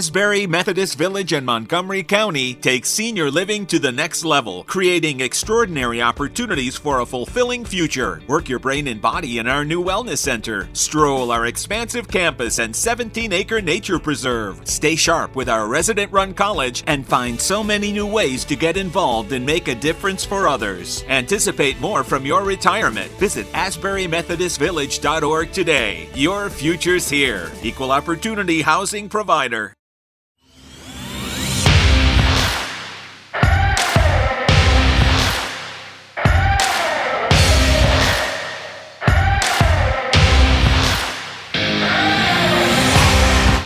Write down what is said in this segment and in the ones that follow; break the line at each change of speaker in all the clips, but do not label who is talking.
Asbury Methodist Village in Montgomery County takes senior living to the next level, creating extraordinary opportunities for a fulfilling future. Work your brain and body in our new wellness center. Stroll our expansive campus and 17 acre nature preserve. Stay sharp with our resident run college and find so many new ways to get involved and make a difference for others. Anticipate more from your retirement. Visit AsburyMethodistVillage.org today. Your future's here. Equal opportunity housing provider.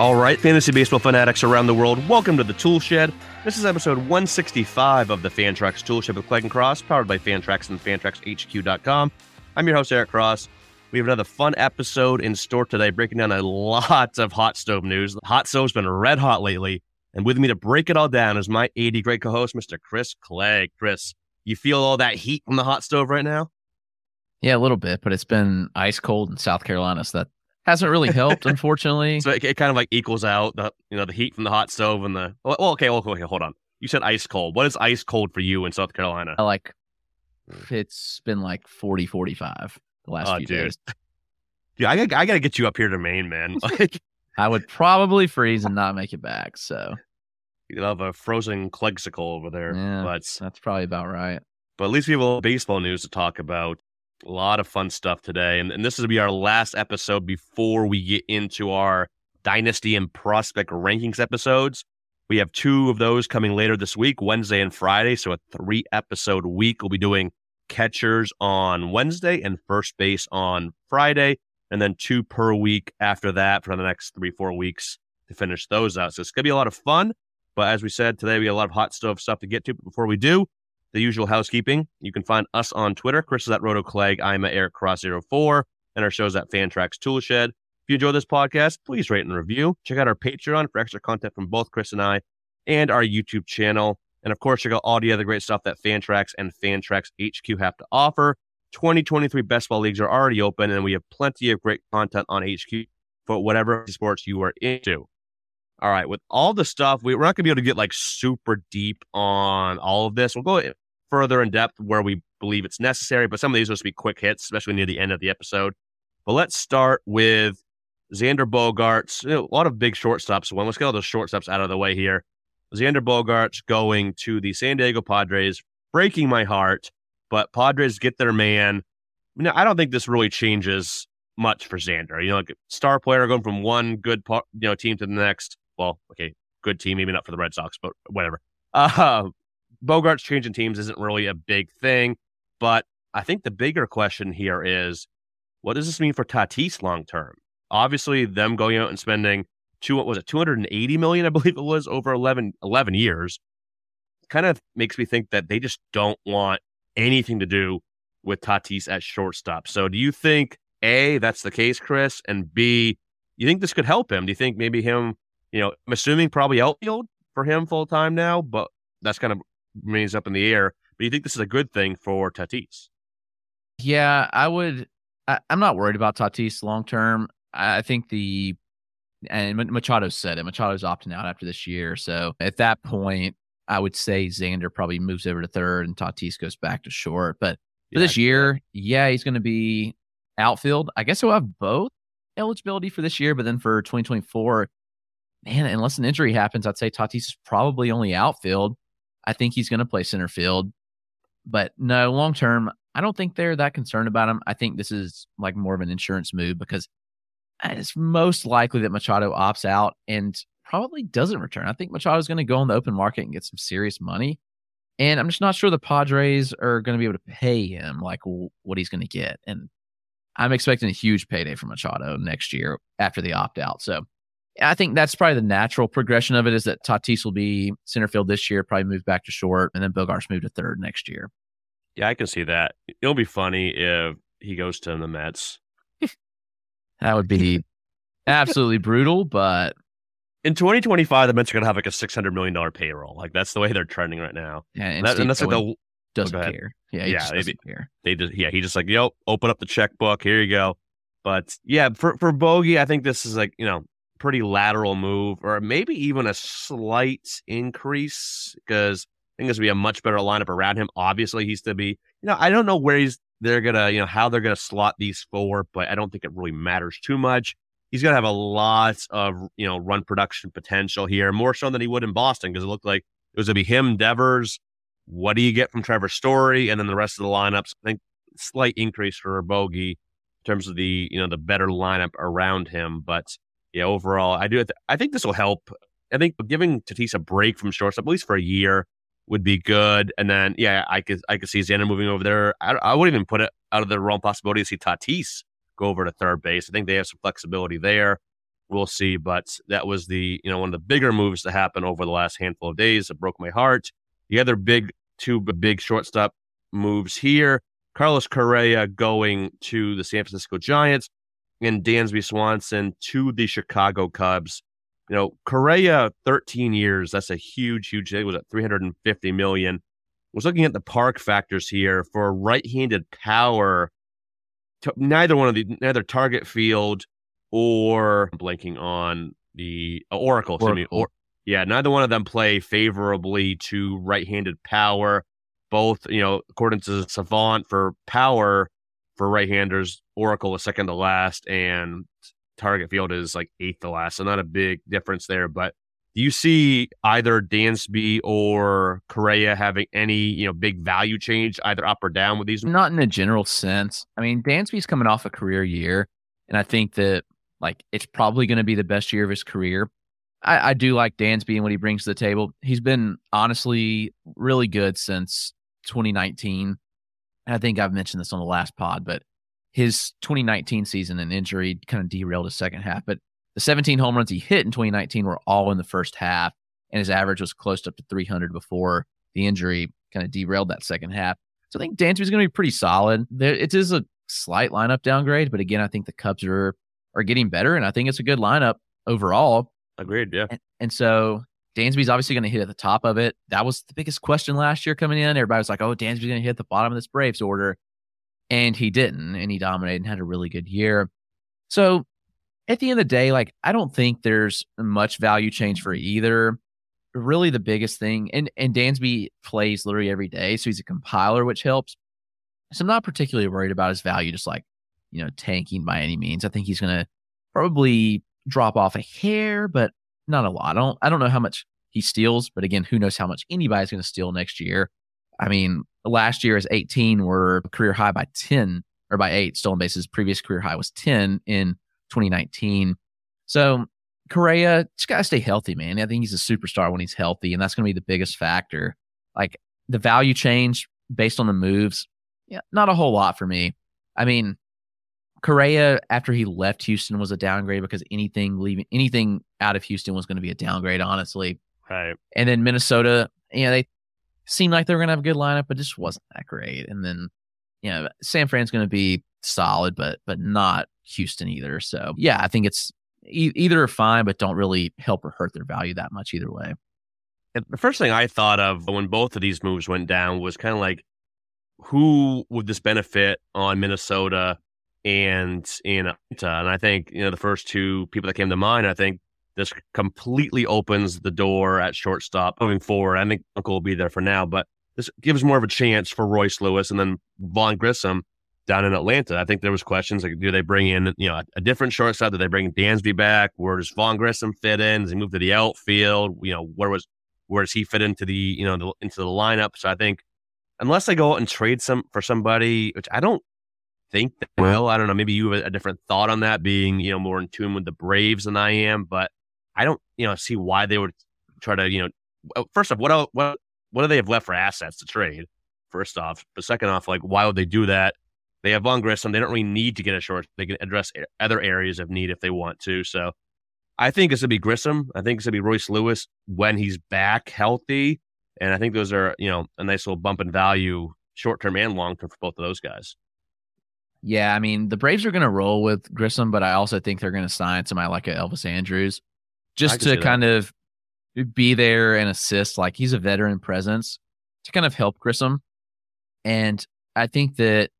All right, fantasy baseball fanatics around the world, welcome to the Tool Shed. This is episode 165 of the Fantrax Tool Shed with Clegg and Cross, powered by Fantrax and FantraxHQ.com. I'm your host, Eric Cross. We have another fun episode in store today, breaking down a lot of hot stove news. The hot stove's been red hot lately, and with me to break it all down is my 80 great co-host, Mr. Chris Clegg. Chris, you feel all that heat from the hot stove right now?
Yeah, a little bit, but it's been ice cold in South Carolina, so that hasn't really helped, unfortunately.
So it, it, kind of like equals out the you know the heat from the hot stove and the well, okay, okay, okay, hold on. You said ice cold. What is ice cold for you in South Carolina?
I like it's been like 40, 45 the last oh, few dude. days.
Dude, I, I got to get you up here to Maine, man. Like,
I would probably freeze and not make it back. So
you have a frozen Clegsicle over there.
Yeah, but that's probably about right.
But at least we have a little baseball news to talk about. A lot of fun stuff today. And, and this will be our last episode before we get into our Dynasty and Prospect rankings episodes. We have two of those coming later this week, Wednesday and Friday. So a three episode week. We'll be doing catchers on Wednesday and first base on Friday, and then two per week after that for the next three, four weeks to finish those out. So it's going to be a lot of fun. But as we said today, we have a lot of hot stove stuff to get to. But before we do, the usual housekeeping. You can find us on Twitter. Chris is at Roto Clegg. I'm at Eric Cross04, and our show's at Fantrax Toolshed. If you enjoy this podcast, please rate and review. Check out our Patreon for extra content from both Chris and I, and our YouTube channel. And of course, check out all the other great stuff that Fantrax and Fantrax HQ have to offer. 2023 best ball leagues are already open, and we have plenty of great content on HQ for whatever sports you are into. All right, with all the stuff, we, we're not going to be able to get like super deep on all of this. We'll go further in depth where we believe it's necessary, but some of these will just be quick hits, especially near the end of the episode. But let's start with Xander Bogaerts. You know, a lot of big shortstops. Well, let's get all those shortstops out of the way here. Xander Bogaerts going to the San Diego Padres, breaking my heart, but Padres get their man. I don't think this really changes much for Xander. You know, like star player going from one good you know team to the next. Well, okay, good team, maybe not for the Red Sox, but whatever. Uh, Bogaerts changing teams isn't really a big thing, but I think the bigger question here is what does this mean for Tatis long term? Obviously, them going out and spending two what was it 280 million, I believe it was over 11, 11 years, kind of makes me think that they just don't want anything to do with Tatis at shortstop. So, do you think a that's the case, Chris, and B, you think this could help him? Do you think maybe him, you know, I'm assuming probably outfield for him full time now, but that's kind of remains up in the air. But you think this is a good thing for Tatis?
Yeah, I would. I, am not worried about Tatis long term. I think the and Machado said it. Machado's opting out after this year, so at that point, I would say Xander probably moves over to third and Tatis goes back to short. But for yeah, this year, yeah, he's going to be outfield. I guess he'll have both eligibility for this year, but then for 2024, man, unless an injury happens, I'd say Tatis is probably only outfield. I think he's going to play center field. But no, long term, I don't think they're that concerned about him. I think this is like more of an insurance move because uh, it's most likely that Machado opts out and probably doesn't return. I think Machado is going to go on the open market and get some serious money. And I'm just not sure the Padres are going to be able to pay him like what he's going to get. And I'm expecting a huge payday from Machado next year after the opt out. So I think that's probably the natural progression of it is that Tatis will be center field this year, probably move back to short, and then Bogaerts move to third next year.
Yeah, I can see that. It'll be funny if he goes to the Mets.
that would be absolutely brutal, but
in 2025, the Mets are going to have like a $600 million payroll. Like that's the way they're trending right now.
Yeah, and, that, and that's like the oh, doesn't oh, care. Yeah,
yeah, just doesn't they, care. They just yeah, he just like yo, open up the checkbook. Here you go. But yeah, for for Bogey, I think this is like you know pretty lateral move, or maybe even a slight increase because I think this would be a much better lineup around him. Obviously, he's to be you know I don't know where he's they're gonna you know how they're gonna slot these four, but I don't think it really matters too much. He's gonna have a lot of you know run production potential here, more so than he would in Boston because it looked like it was gonna be him, Devers, what do you get from Trevor Story? And then the rest of the lineups, I think slight increase for Bogey in terms of the, you know, the better lineup around him. But yeah, overall, I do, th- I think this will help. I think giving Tatis a break from shortstop, at least for a year, would be good. And then, yeah, I could, I could see Xander moving over there. I, I wouldn't even put it out of the realm possibility to see Tatis go over to third base. I think they have some flexibility there. We'll see. But that was the, you know, one of the bigger moves to happen over the last handful of days that broke my heart. The other big two big shortstop moves here. Carlos Correa going to the San Francisco Giants and Dansby Swanson to the Chicago Cubs. You know, Correa, 13 years. That's a huge, huge. It was at 350 million. I was looking at the park factors here for right-handed power. Neither one of the neither target field or blanking on the uh, Oracle, Oracle. Me, or, yeah, neither one of them play favorably to right-handed power. Both, you know, according to Savant for power for right-handers, Oracle is second to last, and target field is like eighth to last. So not a big difference there. But do you see either Dansby or Correa having any, you know, big value change either up or down with these?
Not in a general sense. I mean, Dansby's coming off a career year, and I think that like it's probably going to be the best year of his career. I, I do like Dansby and what he brings to the table. He's been honestly really good since 2019. I think I've mentioned this on the last pod, but his 2019 season and injury kind of derailed his second half. But the 17 home runs he hit in 2019 were all in the first half, and his average was close up to 300 before the injury kind of derailed that second half. So I think Dansby's going to be pretty solid. There, it is a slight lineup downgrade, but again, I think the Cubs are are getting better, and I think it's a good lineup overall.
Agreed. Yeah.
And, and so Dansby's obviously going to hit at the top of it. That was the biggest question last year coming in. Everybody was like, oh, Dansby's going to hit the bottom of this Braves order. And he didn't. And he dominated and had a really good year. So at the end of the day, like, I don't think there's much value change for either. Really, the biggest thing, and, and Dansby plays literally every day. So he's a compiler, which helps. So I'm not particularly worried about his value, just like, you know, tanking by any means. I think he's going to probably drop off a hair, but not a lot. I don't I don't know how much he steals, but again, who knows how much anybody's going to steal next year. I mean, last year is 18 were career high by 10 or by 8 stolen bases. Previous career high was 10 in 2019. So, Correa just got to stay healthy, man. I think he's a superstar when he's healthy, and that's going to be the biggest factor. Like the value change based on the moves, yeah, not a whole lot for me. I mean, Correa, after he left Houston, was a downgrade because anything leaving anything out of Houston was going to be a downgrade, honestly.
Right.
And then Minnesota, you know, they seemed like they were going to have a good lineup, but just wasn't that great. And then, you know, San Fran's going to be solid, but but not Houston either. So yeah, I think it's e- either are fine, but don't really help or hurt their value that much either way.
And the first thing I thought of when both of these moves went down was kind of like, who would this benefit on Minnesota? And in Atlanta. Uh, and I think, you know, the first two people that came to mind, I think this completely opens the door at shortstop moving forward. I think Uncle will be there for now, but this gives more of a chance for Royce Lewis and then Vaughn Grissom down in Atlanta. I think there was questions like, do they bring in, you know, a, a different shortstop? Do they bring Dansby back? Where does Vaughn Grissom fit in? Does he move to the outfield? You know, where was where does he fit into the, you know, the, into the lineup? So I think unless they go out and trade some for somebody, which I don't think they will. I don't know. Maybe you have a different thought on that, being you know more in tune with the Braves than I am. But I don't you know see why they would try to you know first off what what what do they have left for assets to trade? First off, but second off, like why would they do that? They have Vaughn Grissom. They don't really need to get a short. They can address other areas of need if they want to. So I think it's gonna be Grissom. I think it's gonna be Royce Lewis when he's back healthy, and I think those are you know a nice little bump in value, short term and long term for both of those guys.
Yeah, I mean the Braves are going to roll with Grissom, but I also think they're going to sign somebody like a Elvis Andrus, just to kind of be there and assist. Like he's a veteran presence to kind of help Grissom, and I think that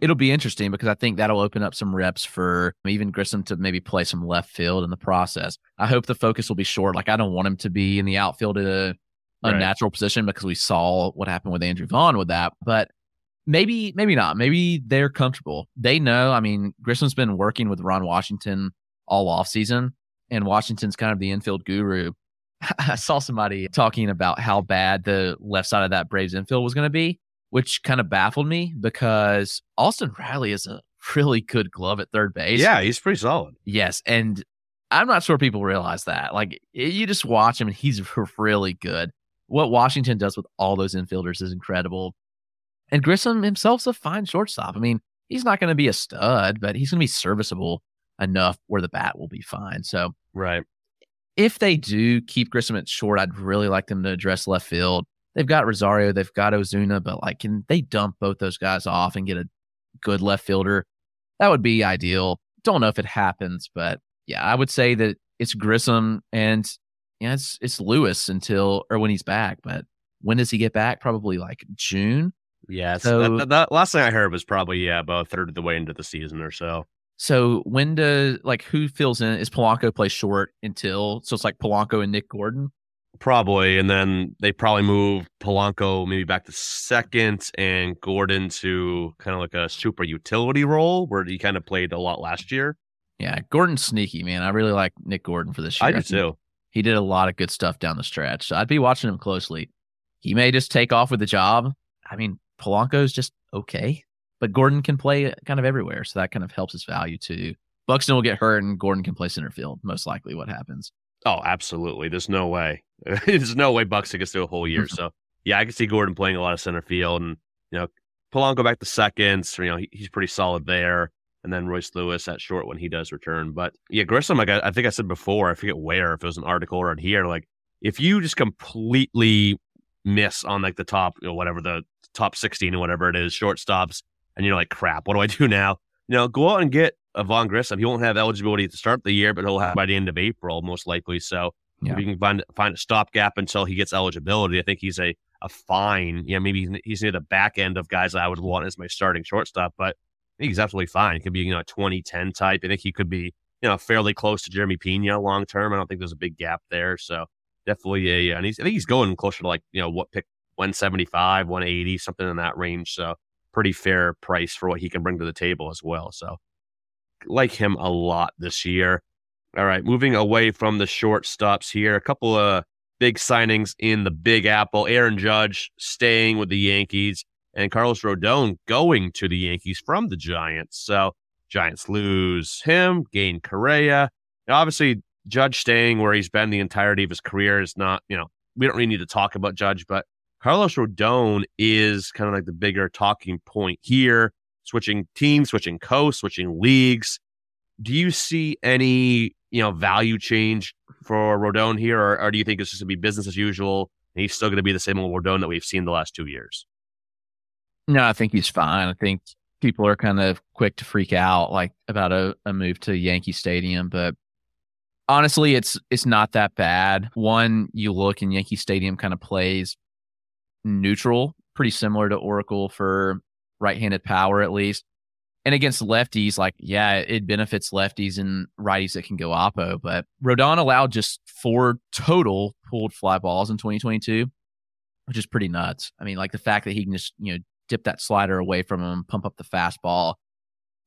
it'll be interesting because I think that'll open up some reps for even Grissom to maybe play some left field in the process. I hope the focus will be short. Like I don't want him to be in the outfield at a unnatural right. position because we saw what happened with Andrew Vaughn with that, but maybe maybe not. Maybe they're comfortable. They know. I mean, Grissom's been working with Ron Washington all off season, and Washington's kind of the infield guru. I saw somebody talking about how bad the left side of that Braves infield was going to be, which kind of baffled me because Austin Riley is a really good glove at third base.
Yeah, he's pretty solid.
Yes, and I'm not sure people realize that. Like you just watch him and he's really good. What Washington does with all those infielders is incredible. And Grissom himself's a fine shortstop. I mean, he's not going to be a stud, but he's going to be serviceable enough where the bat will be fine. So,
right.
If they do keep Grissom at short, I'd really like them to address left field. They've got Rosario, they've got Ozuna, but like, can they dump both those guys off and get a good left fielder? That would be ideal. Don't know if it happens, but yeah, I would say that it's Grissom and yeah, it's it's Lewis until or when he's back. But when does he get back? Probably like June.
Yeah. So that, that, last thing I heard was probably yeah about a third of the way into the season or so.
So when does like who fills in? Is Polanco play short until so it's like Polanco and Nick Gordon?
Probably, and then they probably move Polanco maybe back to second and Gordon to kind of like a super utility role where he kind of played a lot last year.
Yeah, Gordon's sneaky, man. I really like Nick Gordon for this year.
I do too.
He did a lot of good stuff down the stretch. So I'd be watching him closely. He may just take off with the job. I mean, Polanco's just okay, but Gordon can play kind of everywhere, so that kind of helps his value too. Buxton will get hurt, and Gordon can play center field. Most likely, what happens?
Oh, absolutely. There's no way. There's no way Buxton gets through a whole year. so yeah, I can see Gordon playing a lot of center field, and you know, Polanco back to second. You know, he, he's pretty solid there. And then Royce Lewis at short when he does return. But yeah, Grissom, like I, I think I said before, I forget where, if it was an article or here, like if you just completely miss on like the top, you know, whatever the top 16 or whatever it is, shortstops, and you're like, crap, what do I do now? You know, go out and get a Vaughn Grissom. He won't have eligibility to start of the year, but he'll have by the end of April, most likely. So yeah. if you can find find a stopgap until he gets eligibility, I think he's a a fine. Yeah, maybe he's near the back end of guys that I would want as my starting shortstop, but I think he's absolutely fine. He could be, you know, a 2010 type. I think he could be, you know, fairly close to Jeremy Pena long term. I don't think there's a big gap there. So definitely a, uh, and he's, I think he's going closer to like, you know, what pick 175, 180, something in that range. So pretty fair price for what he can bring to the table as well. So like him a lot this year. All right, moving away from the shortstops here, a couple of big signings in the Big Apple. Aaron Judge staying with the Yankees, and Carlos Rodon going to the Yankees from the Giants. So Giants lose him, gain Correa. Obviously, Judge staying where he's been the entirety of his career is not, you know, we don't really need to talk about Judge, but Carlos Rodon is kind of like the bigger talking point here. Switching teams, switching coasts, switching leagues. Do you see any, you know, value change for Rodon here, or, or do you think it's just going to be business as usual? And he's still going to be the same old Rodon that we've seen the last two years.
No, I think he's fine. I think people are kind of quick to freak out like about a, a move to Yankee Stadium, but honestly, it's it's not that bad. One, you look and Yankee Stadium kind of plays neutral, pretty similar to Oracle for right-handed power at least. And against lefties, like yeah, it benefits lefties and righties that can go oppo. But Rodon allowed just four total pulled fly balls in 2022, which is pretty nuts. I mean, like the fact that he can just you know dip that slider away from him, pump up the fastball,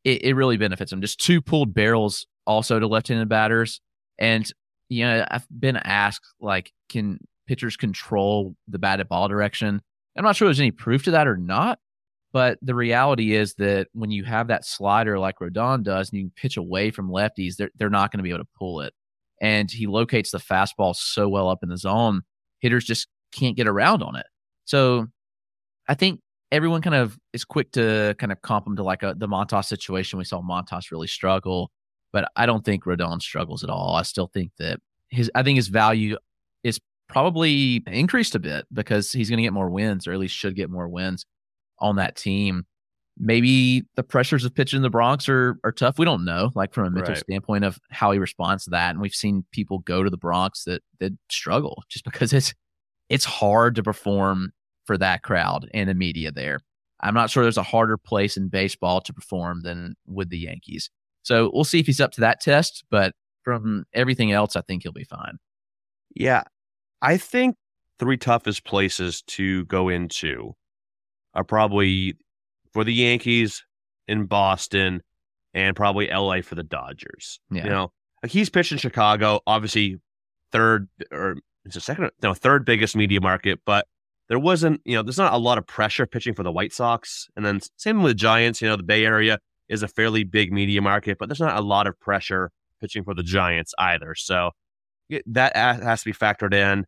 it, it really benefits him. Just two pulled barrels also to left-handed batters, and you know I've been asked like, can pitchers control the batted ball direction? I'm not sure there's any proof to that or not, but the reality is that when you have that slider like Rodon does and you can pitch away from lefties, they're, they're not going to be able to pull it. And he locates the fastball so well up in the zone, hitters just can't get around on it. So I think everyone kind of is quick to kind of comp him to like a, the Montas situation. We saw Montas really struggle. but I don't think Rodon struggles at all. I still think that his I think his value is probably increased a bit because he's going to get more wins, or at least should get more wins on that team. Maybe the pressures of pitching in the Bronx are are tough. We don't know, like from a mental
Right.
standpoint of how he responds to that. And we've seen people go to the Bronx that that struggle just because it's it's hard to perform for that crowd and the media there. I'm not sure there's a harder place in baseball to perform than with the Yankees. So we'll see if he's up to that test. But from everything else, I think he'll be fine.
Yeah. I think three toughest places to go into are probably for the Yankees in Boston and probably LA for the Dodgers.
Yeah.
You know, he's pitched in Chicago, obviously third or it's a second, no, third biggest media market, but there wasn't, you know, there's not a lot of pressure pitching for the White Sox. And then same with the Giants, you know, the Bay Area is a fairly big media market, but there's not a lot of pressure pitching for the Giants either. So that has to be factored in.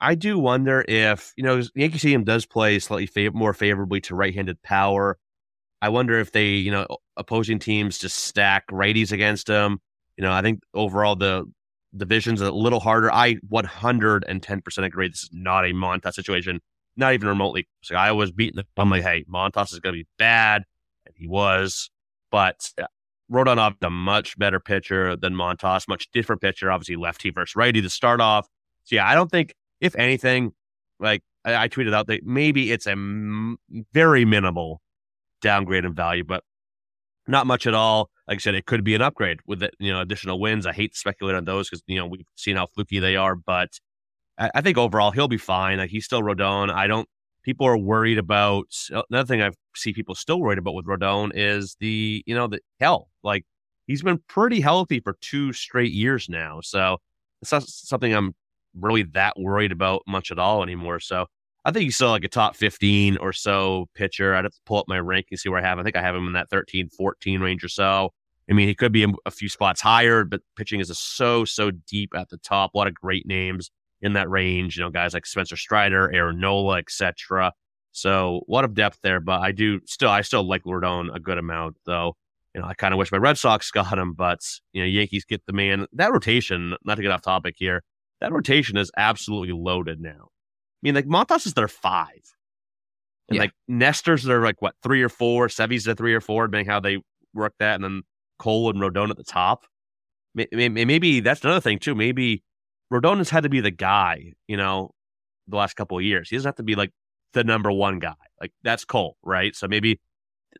I do wonder if, you know, Yankee Stadium does play slightly fav- more favorably to right handed power. I wonder if they, you know, opposing teams just stack righties against them. You know, I think overall the division's a little harder. I 110% agree. This is not a Montas situation, not even remotely. So I was beating the, I'm like, hey, Montas is going to be bad. And he was. But uh, Rodonov, a much better pitcher than Montas, much different pitcher, obviously lefty versus righty to start off. So yeah, I don't think, if anything, like I, I tweeted out that maybe it's a m- very minimal downgrade in value, but not much at all. Like I said, it could be an upgrade with the, you know additional wins. I hate to speculate on those because you know we've seen how fluky they are, but I, I think overall he'll be fine. Like he's still Rodon. I don't. People are worried about uh, another thing I see people still worried about with Rodon is the you know the hell Like he's been pretty healthy for two straight years now, so it's not something I'm really that worried about much at all anymore. So I think he's still like a top 15 or so pitcher. I'd have to pull up my ranking, see where I have. I think I have him in that 13, 14 range or so. I mean, he could be a, few spots higher, but pitching is so, so deep at the top. A lot of great names in that range. You know, guys like Spencer Strider, Aaron Nola, etc. So a lot of depth there, but I do still, I still like Rodon a good amount, though. You know, I kind of wish my Red Sox got him, but you know, Yankees get the man. That rotation, not to get off topic here, that rotation is absolutely loaded now. I mean, like Montas is their five. And
Yeah.
like Nestor's their like what three or four, Sevy's their three or four, depending how they work that, and then Cole and Rodon at the top. May- may- Maybe that's another thing too. Maybe Rodon has had to be the guy, you know, the last couple of years. He doesn't have to be like the number one guy. Like that's Cole, right? So maybe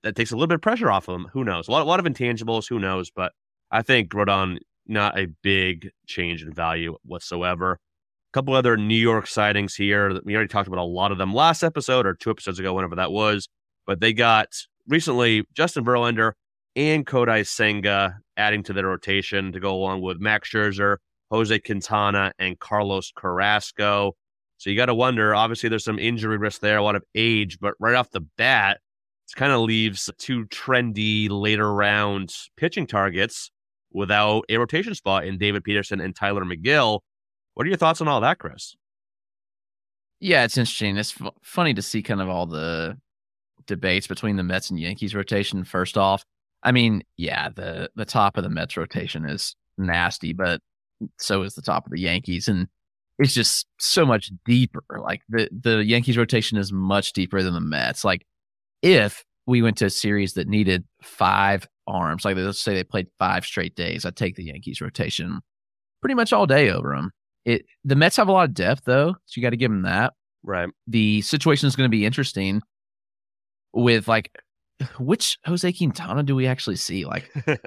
that takes a little bit of pressure off of him. Who knows? A lot, a lot of intangibles. Who knows? But I think Rodon not a big change in value whatsoever. A couple other New York sightings here. We already talked about a lot of them last episode or two episodes ago, whenever that was. But they got recently Justin Verlander and Kodai Senga adding to their rotation to go along with Max Scherzer, Jose Quintana, and Carlos Carrasco. So you got to wonder. Obviously, there's some injury risk there, a lot of age, but right off the bat, it kind of leaves two trendy later round pitching targets without a rotation spot in David Peterson and Tylor Megill. What are your thoughts on all that, Chris?
Yeah, it's interesting. It's f- funny to see kind of all the debates between the Mets and Yankees rotation. First off, I mean, yeah, the the top of the Mets rotation is nasty, but so is the top of the Yankees, and it's just so much deeper. Like the the Yankees rotation is much deeper than the Mets. Like if we went to a series that needed five arms, like let's say they played five straight days, I'd take the Yankees rotation pretty much all day over them. It the Mets have a lot of depth though, so you got to give them that.
Right.
The situation is going to be interesting with like which Jose Quintana do we actually see? Like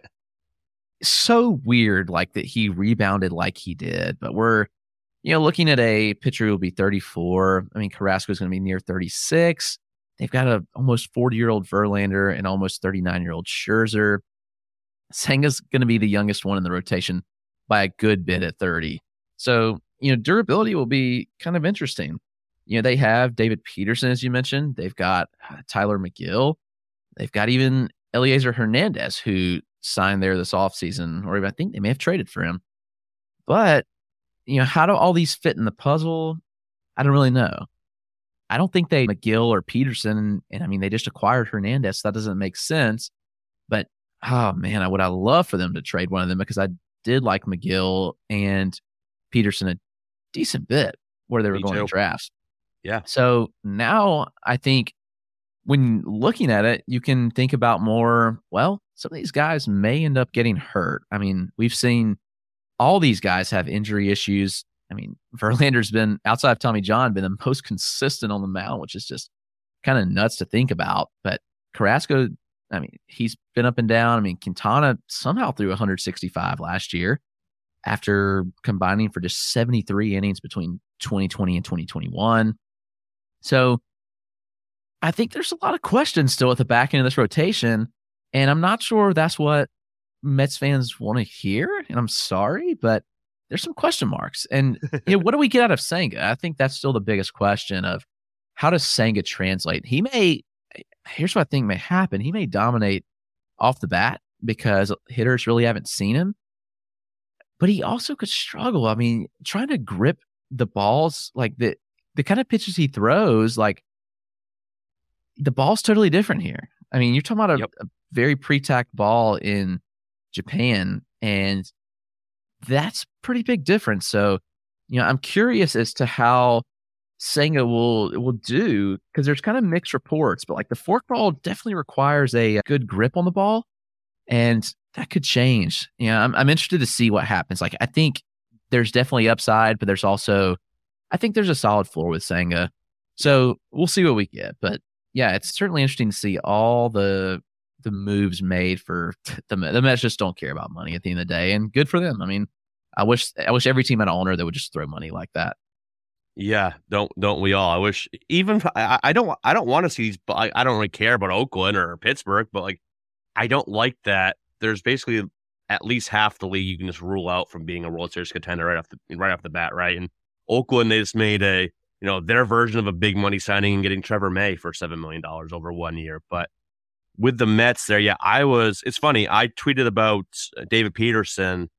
so weird like that he rebounded like he did, but we're you know looking at a pitcher who will be 34. I mean Carrasco is going to be near 36. They've got a almost 40 year old Verlander and almost 39 year old Scherzer. Senga's going to be the youngest one in the rotation by a good bit at 30. So, you know, durability will be kind of interesting. You know, they have David Peterson, as you mentioned. They've got uh, Tylor Megill. They've got even Elieser Hernandez, who signed there this offseason, or I think they may have traded for him. But, you know, how do all these fit in the puzzle? I don't really know. I don't think they Megill or Peterson, and, I mean they just acquired Hernandez. So that doesn't make sense. But oh man, I would I love for them to trade one of them because I did like Megill and Peterson a decent bit where they were
Me
going
too.
to drafts.
Yeah.
So now I think when looking at it, you can think about more, well, some of these guys may end up getting hurt. I mean, we've seen all these guys have injury issues. I mean, Verlander's been outside of Tommy John, been the most consistent on the mound, which is just kind of nuts to think about. But Carrasco, I mean, he's been up and down. I mean, Quintana somehow threw 165 last year after combining for just 73 innings between 2020 and 2021. So I think there's a lot of questions still at the back end of this rotation. And I'm not sure that's what Mets fans want to hear. And I'm sorry, but there's some question marks. And you know, what do we get out of Senga? I think that's still the biggest question of how does Senga translate? He may, here's what I think may happen. He may dominate off the bat because hitters really haven't seen him. But he also could struggle. I mean, trying to grip the balls like the the kind of pitches he throws, like the ball's totally different here. I mean, you're talking about a,
Yep.
a very pre-tacked ball in Japan, and that's pretty big difference. So, you know, I'm curious as to how Senga will will do because there's kind of mixed reports, but like the forkball definitely requires a good grip on the ball, and that could change. You know, I'm I'm interested to see what happens. Like, I think there's definitely upside, but there's also, I think there's a solid floor with Senga. So we'll see what we get. But yeah, it's certainly interesting to see all the the moves made for the the Mets. Just don't care about money at the end of the day, and good for them. I mean, I wish I wish every team had an owner that would just throw money like that.
Yeah, don't don't we all? I wish even I, I don't I don't want to see these. I, I don't really care about Oakland or Pittsburgh, but like I don't like that. There's basically at least half the league you can just rule out from being a World Series contender right off the right off the bat, right? And Oakland they just made a you know their version of a big money signing and getting Trevor May for seven million dollars over one year. But with the Mets there, yeah, I was. It's funny. I tweeted about uh, David Peterson.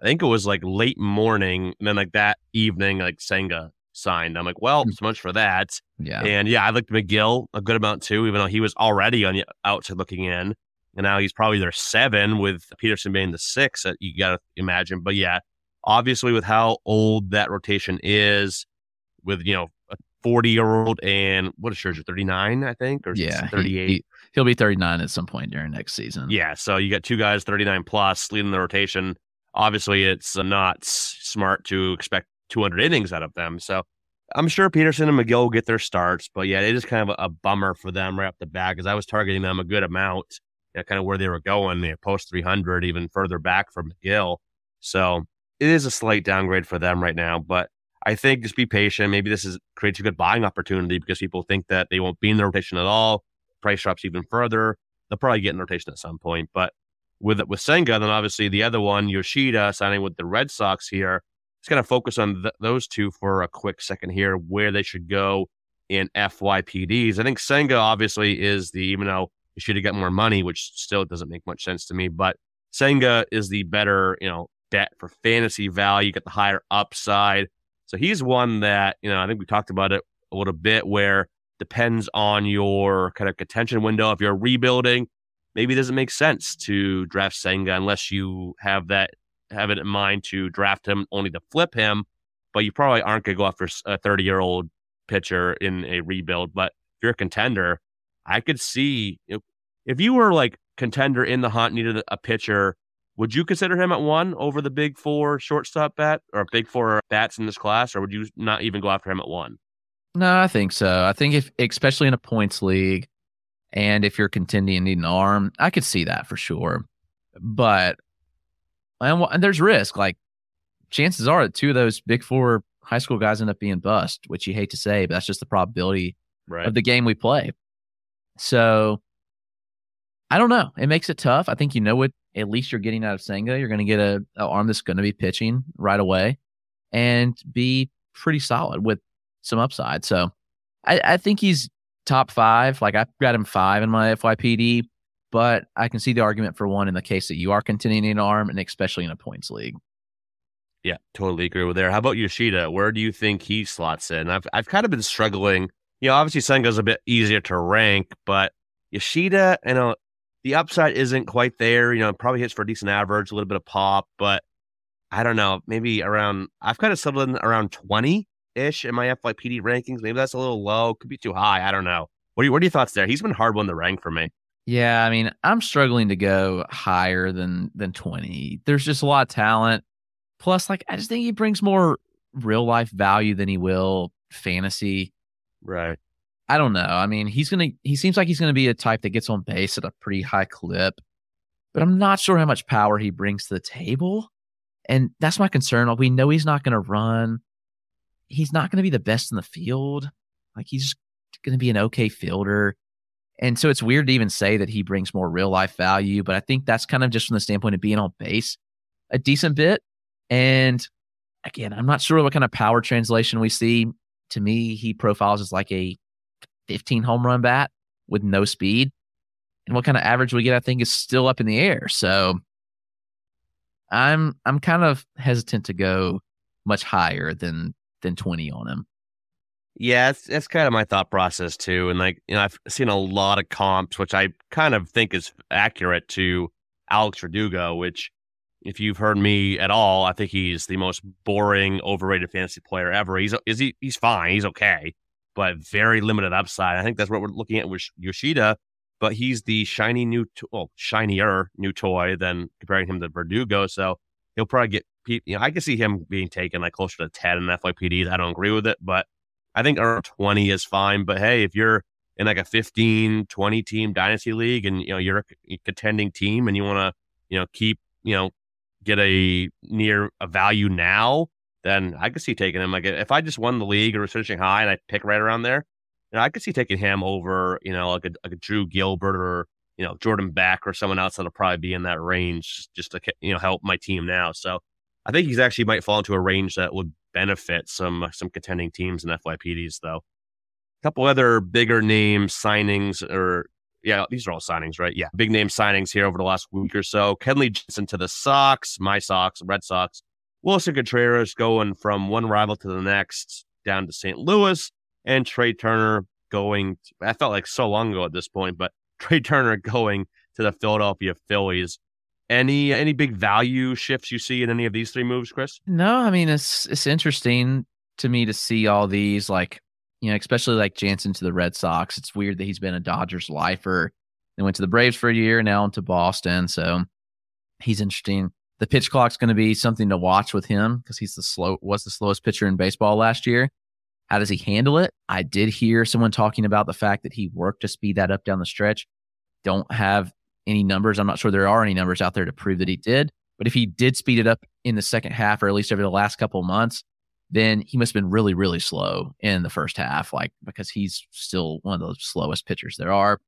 I think it was like late morning, and then like that evening, like Senga signed. I'm like, well, so much for that.
Yeah,
And yeah, I liked Megill a good amount too, even though he was already on the outside looking in. And now he's probably their seven with Peterson being the six that you got to imagine. But yeah, obviously with how old that rotation is, with, you know, a 40 year old and what is Scherzer, 39, I think, or
yeah,
38.
He, will be 39 at some point during next season.
Yeah, so you got two guys 39 plus leading the rotation. Obviously, it's not smart to expect 200 innings out of them. So I'm sure Peterson and Megill will get their starts, but yeah, it is kind of a, bummer for them right off the bat because I was targeting them a good amount, you know, kind of where they were going, you know, post 300, even further back from McGill. So it is a slight downgrade for them right now, but I think just be patient. Maybe this is creates a good buying opportunity because people think that they won't be in the rotation at all. Price drops even further. They'll probably get in rotation at some point, but with with Senga, then obviously the other one, Yoshida, signing with the Red Sox here. Just going to focus on th- those two for a quick second here, where they should go in FYPDs. I think Senga obviously is the, even though you should have got more money, which still doesn't make much sense to me, but Senga is the better, you know, bet for fantasy value, get the higher upside. So he's one that, you know, I think we talked about it a little bit where depends on your kind of contention window. If you're rebuilding, maybe it doesn't make sense to draft Senga unless you have that have it in mind to draft him only to flip him. But you probably aren't going to go after a 30 year old pitcher in a rebuild. But if you're a contender, I could see if, if you were like contender in the hunt, needed a pitcher, would you consider him at one over the big four shortstop bat or big four bats in this class, or would you not even go after him at one?
No, I think so. I think if, especially in a points league, and if you're contending and need an arm, I could see that for sure. But and, and there's risk. Like chances are that two of those big four high school guys end up being bust, which you hate to say, but that's just the probability
Right.
of the game we play. So I don't know. It makes it tough. I think you know what at least you're getting out of Senga. You're going to get a, a arm that's going to be pitching right away and be pretty solid with some upside. So I, I think he's top five. Like I've got him five in my FYPD, but I can see the argument for one in the case that you are contending an arm and especially in a points league.
Yeah, totally agree with there. How about Yoshida? Where do you think he slots in? I've I've kind of been struggling. You know, obviously Senga's a bit easier to rank, but Yoshida, you know, the upside isn't quite there. You know, probably hits for a decent average, a little bit of pop, but I don't know, maybe around, I've kind of settled in around 20 ish in my FYPD rankings. Maybe that's a little low, could be too high. I don't know. What are, you, what are your thoughts there? He's been hard one to rank for me.
Yeah, I mean, I'm struggling to go higher than than 20. There's just a lot of talent. Plus, like, I just think he brings more real life value than he will fantasy.
Right.
I don't know. I mean, he's gonna. He seems like he's gonna be a type that gets on base at a pretty high clip, but I'm not sure how much power he brings to the table, and that's my concern. Like, we know he's not gonna run. He's not gonna be the best in the field. Like he's gonna be an okay fielder. And so it's weird to even say that he brings more real life value, but I think that's kind of just from the standpoint of being on base a decent bit. And again, I'm not sure what kind of power translation we see. To me, he profiles as like a 15 home run bat with no speed. And what kind of average we get, I think, is still up in the air. So I'm I'm kind of hesitant to go much higher than than 20 on him.
Yeah, that's, it's kind of my thought process too. And like, you know, I've seen a lot of comps, which I kind of think is accurate to Alex Verdugo, which if you've heard me at all, I think he's the most boring, overrated fantasy player ever. He's is he he's fine, he's okay, but very limited upside. I think that's what we're looking at with Yoshida, but he's the shiny new, to- well, shinier new toy than comparing him to Verdugo. So he'll probably get, you know, I can see him being taken like closer to 10 in FYPDs. I don't agree with it, but I think around 20 is fine. But hey, if you're in like a 15, 20 team dynasty league and, you know, you're a contending team and you want to, you know, keep, you know, get a near a value now, then I could see taking him. Like if I just won the league or was finishing high and I pick right around there, you know, I could see taking him over, you know, like a, like a Drew Gilbert or, you know, Jordan Beck or someone else that'll probably be in that range just to, you know, help my team now. So I think he's actually might fall into a range that would benefit some some contending teams in FYPDs though. A couple other bigger name signings or yeah, these are all signings, right? Yeah, big name signings here over the last week or so. Kenley Jansen to the Sox, my Sox, Red Sox. Willson Contreras going from one rival to the next down to St. Louis, and Trea Turner going. To, I felt like so long ago at this point, but Trea Turner going to the Philadelphia Phillies. Any any big value shifts you see in any of these three moves, Chris?
No, I mean it's it's interesting to me to see all these like you know, especially like Jansen to the Red Sox. It's weird that he's been a Dodgers lifer. They went to the Braves for a year, now into Boston. So he's interesting. The pitch clock's going to be something to watch with him because he's the slow was the slowest pitcher in baseball last year. How does he handle it? I did hear someone talking about the fact that he worked to speed that up down the stretch. Don't have any numbers. I'm not sure there are any numbers out there to prove that he did. But if he did speed it up in the second half, or at least over the last couple months, then he must have been really, really slow in the first half, like because he's still one of the slowest pitchers there are.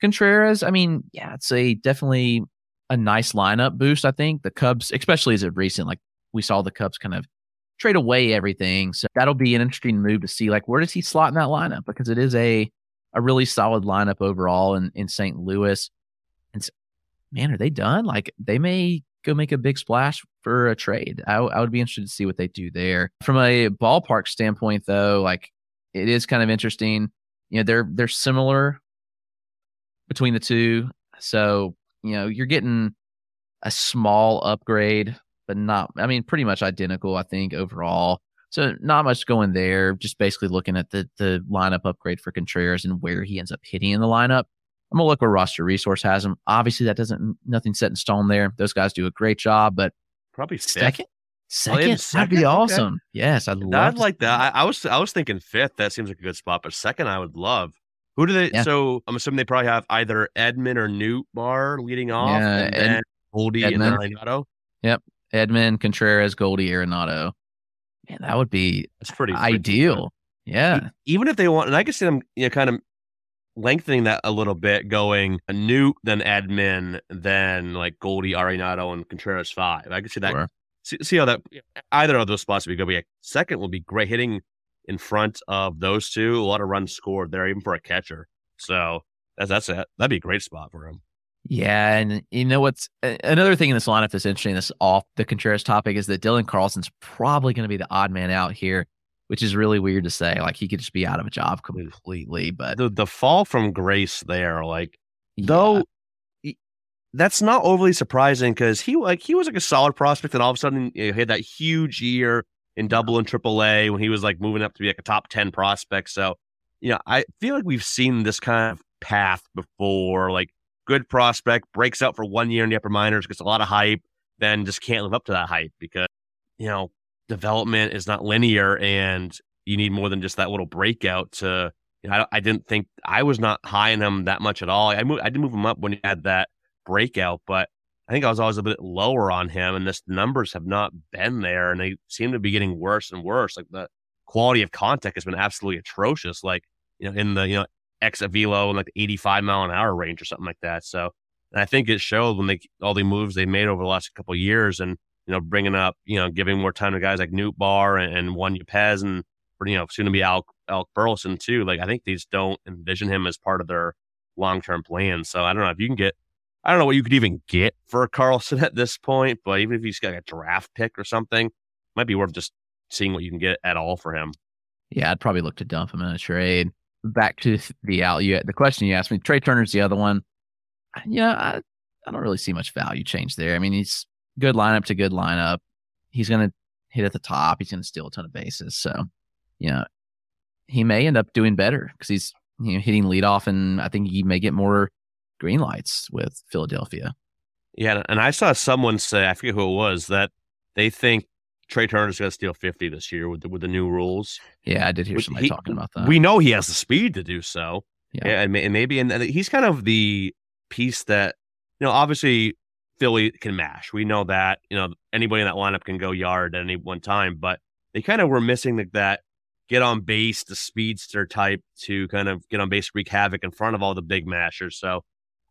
Contreras, I mean, yeah, it's a definitely a nice lineup boost. I think the Cubs, especially as of recent, like we saw the Cubs kind of trade away everything. So that'll be an interesting move to see, like where does he slot in that lineup? Because it is a a really solid lineup overall in in St. Louis. And man, are they done? Like they may go make a big splash for a trade. I, I would be interested to see what they do there. From a ballpark standpoint, though, like it is kind of interesting. You know, they're they're similar between the two. So, you know, you're getting a small upgrade, but not I mean, pretty much identical, I think, overall. So not much going there. Just basically looking at the the lineup upgrade for Contreras and where he ends up hitting in the lineup. I'm gonna look where roster resource has him. Obviously, that doesn't nothing set in stone there. Those guys do a great job, but
probably fifth.
second. Oh, second, oh, second? that'd be awesome. Okay. Yes, I'd love.
I'd like that. I, I, was I was thinking fifth. That seems like a good spot, but second, I would love. Who do they? Yeah. So I'm assuming they probably have either Edman or Nootbaar leading off, yeah, and Ed, then Goldie Edman. and Arenado.
Yep, Edman, Contreras, Goldie, Arenado. Man, that would be
that's pretty
ideal. Yeah.
Even if they want, and I can see them, you know, kind of lengthening that a little bit, going a Newt, then Edman, then like Goldie, Arenado, and Contreras five. I could see that. Sure. See, see, how that either of those spots would be good. But second will be great hitting in front of those two. A lot of runs scored there, even for a catcher. So that's that's it. That'd be a great spot for him.
Yeah, and you know what's another thing in this lineup that's interesting. This off the Contreras topic is that Dylan Carlson's probably going to be the odd man out here which is really weird to say. Like he could just be out of a job completely. But
the the fall from grace there, like yeah. though that's not overly surprising because he like he was like a solid prospect, and all of a sudden you know, he had that huge year in double and triple A when he was like moving up to be like a top 10 prospect. So, you know, I feel like we've seen this kind of path before. Like good prospect breaks out for one year in the upper minors, gets a lot of hype, then just can't live up to that hype because, you know, development is not linear and you need more than just that little breakout to, you know, I, I didn't think I was not high in him that much at all. I moved, I did move him up when he had that breakout, but I think I was always a bit lower on him, and this numbers have not been there, and they seem to be getting worse and worse. Like the quality of contact has been absolutely atrocious. Like you know, in the you know X velo in like the 85 mile an hour range or something like that. So, and I think it showed when they all the moves they made over the last couple years, and you know, bringing up you know, giving more time to guys like Nootbaar and, and Juan Yepez and you know, soon to be Alec, Alec Burleson too. Like I think these don't envision him as part of their long term plan. So I don't know if you can get I don't know what you could even get for Carlson at this point, but even if he's got a draft pick or something, might be worth just seeing what you can get at all for him.
Yeah, I'd probably look to dump him in a trade. Back to the out you the question you asked me. Trea Turner's the other one. Yeah, I, I don't really see much value change there. I mean, he's good lineup to good lineup. He's gonna hit at the top. He's gonna steal a ton of bases. So, you know, he may end up doing better because he's you know hitting leadoff, and I think he may get more green lights with Philadelphia.
Yeah, and I saw someone say, I forget who it was, that they think Trea Turner's going to steal 50 this year with the, with the new rules.
Yeah, I did hear somebody
he,
talking about that.
We know he has the speed to do so.
Yeah,
yeah and, maybe, and he's kind of the piece that, you know, obviously Philly can mash. We know that, you know, anybody in that lineup can go yard at any one time, but they kind of were missing the, that get on base, the speedster type to kind of get on base, wreak havoc in front of all the big mashers. So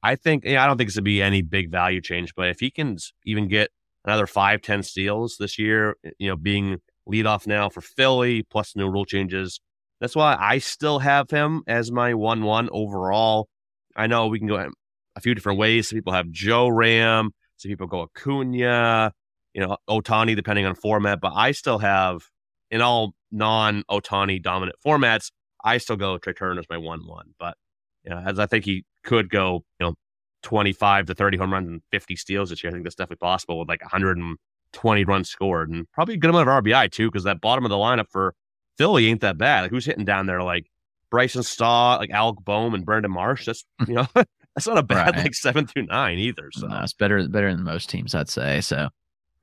I think I don't think it's gonna be any big value change, but if he can even get another five, ten steals this year, you know, being lead off now for Philly, plus no rule changes. That's why I still have him as my one one overall. I know we can go a few different ways. Some people have Joe Ram, some people go Acuna, you know, Ohtani, depending on format. But I still have in all non-Ohtani dominant formats, I still go Trea Turner as my one one. But you know, as I think he could go, you know, 25 to 30 home runs and 50 steals this year. I think that's definitely possible with like 120 runs scored and probably a good amount of RBI too, because that bottom of the lineup for Philly ain't that bad. Like who's hitting down there like Bryson Stott, like Alec Bohm and Brandon Marsh? That's you know, that's not a bad right. like seven through nine either. So
no, it's better better than most teams, I'd say. So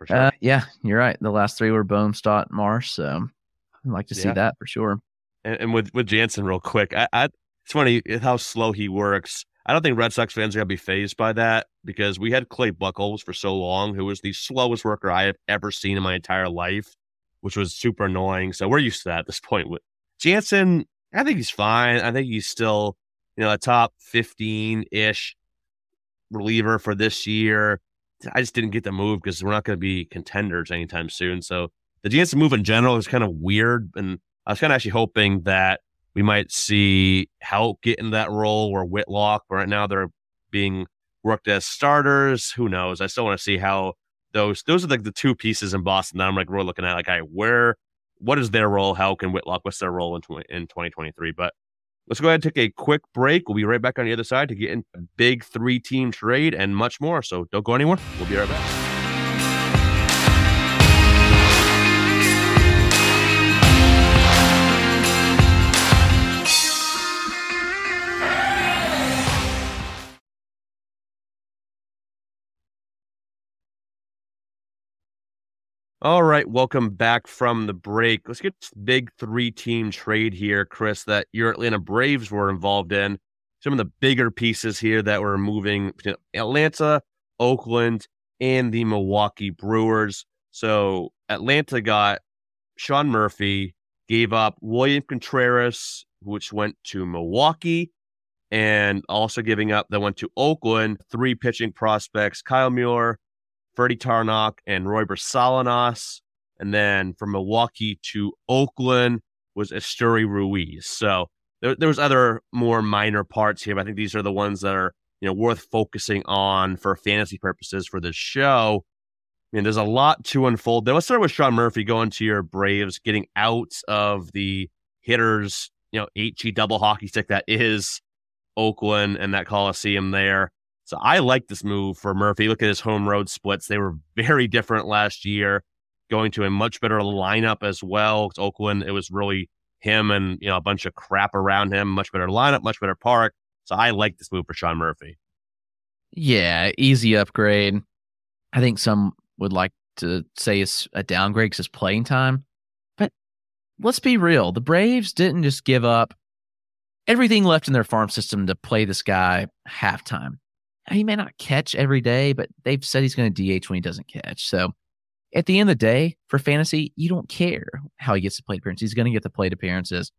sure. uh, yeah, you're right. The last three were Bohm, Stott, Marsh. So I'd like to see that for sure.
And, and, with with Jansen, real quick, I, I it's funny how slow he works. I don't think Red Sox fans are going to be fazed by that because we had Clay Buchholz for so long, who was the slowest worker I have ever seen in my entire life, which was super annoying. So we're used to that at this point. With Jansen, I think he's fine. I think he's still, you know, a top 15 ish reliever for this year. I just didn't get the move because we're not going to be contenders anytime soon. So the Jansen move in general is kind of weird. And I was kind of actually hoping that we might see Help get in that role or Whitlock. But right now they're being worked as starters. Who knows? I still want to see how those those are like the two pieces in Boston that I'm like we're looking at like, hey, where what is their role? How can Whitlock? What's their role in in 2023? But let's go ahead and take a quick break. We'll be right back on the other side to get in a big three team trade and much more. So don't go anywhere. We'll be right back. All right, welcome back from the break. Let's get this big three team trade here, Chris, that your Atlanta Braves were involved in. Some of the bigger pieces here that were moving Atlanta, Oakland, and the Milwaukee Brewers. So Atlanta got Sean Murphy, gave up William Contreras, which went to Milwaukee, and also giving up that went to Oakland, three pitching prospects, Kyle Muller, Freddy Tarnock and Royber Salinas. And then from Milwaukee to Oakland was Esteury Ruiz. So there, there was other more minor parts here, but I think these are the ones that are you know worth focusing on for fantasy purposes for this show. I mean, there's a lot to unfold. Then let's start with Sean Murphy going to your Braves, getting out of the hitters, you know, HE double hockey stick that is Oakland and that Coliseum there So I like this move for Murphy. Look at his home road splits. They were very different last year, going to a much better lineup as well. Oakland, it was really him and you know a bunch of crap around him. Much better lineup, much better park. So I like this move for Sean Murphy.
Yeah, easy upgrade. I think some would like to say it's a downgrade because it's playing time. But let's be real. The Braves didn't just give up everything left in their farm system to play this guy halftime. He may not catch every day, but they've said he's going to DH when he doesn't catch. So at the end of the day, for fantasy, you don't care how he gets the plate appearances. He's going to get the plate appearances.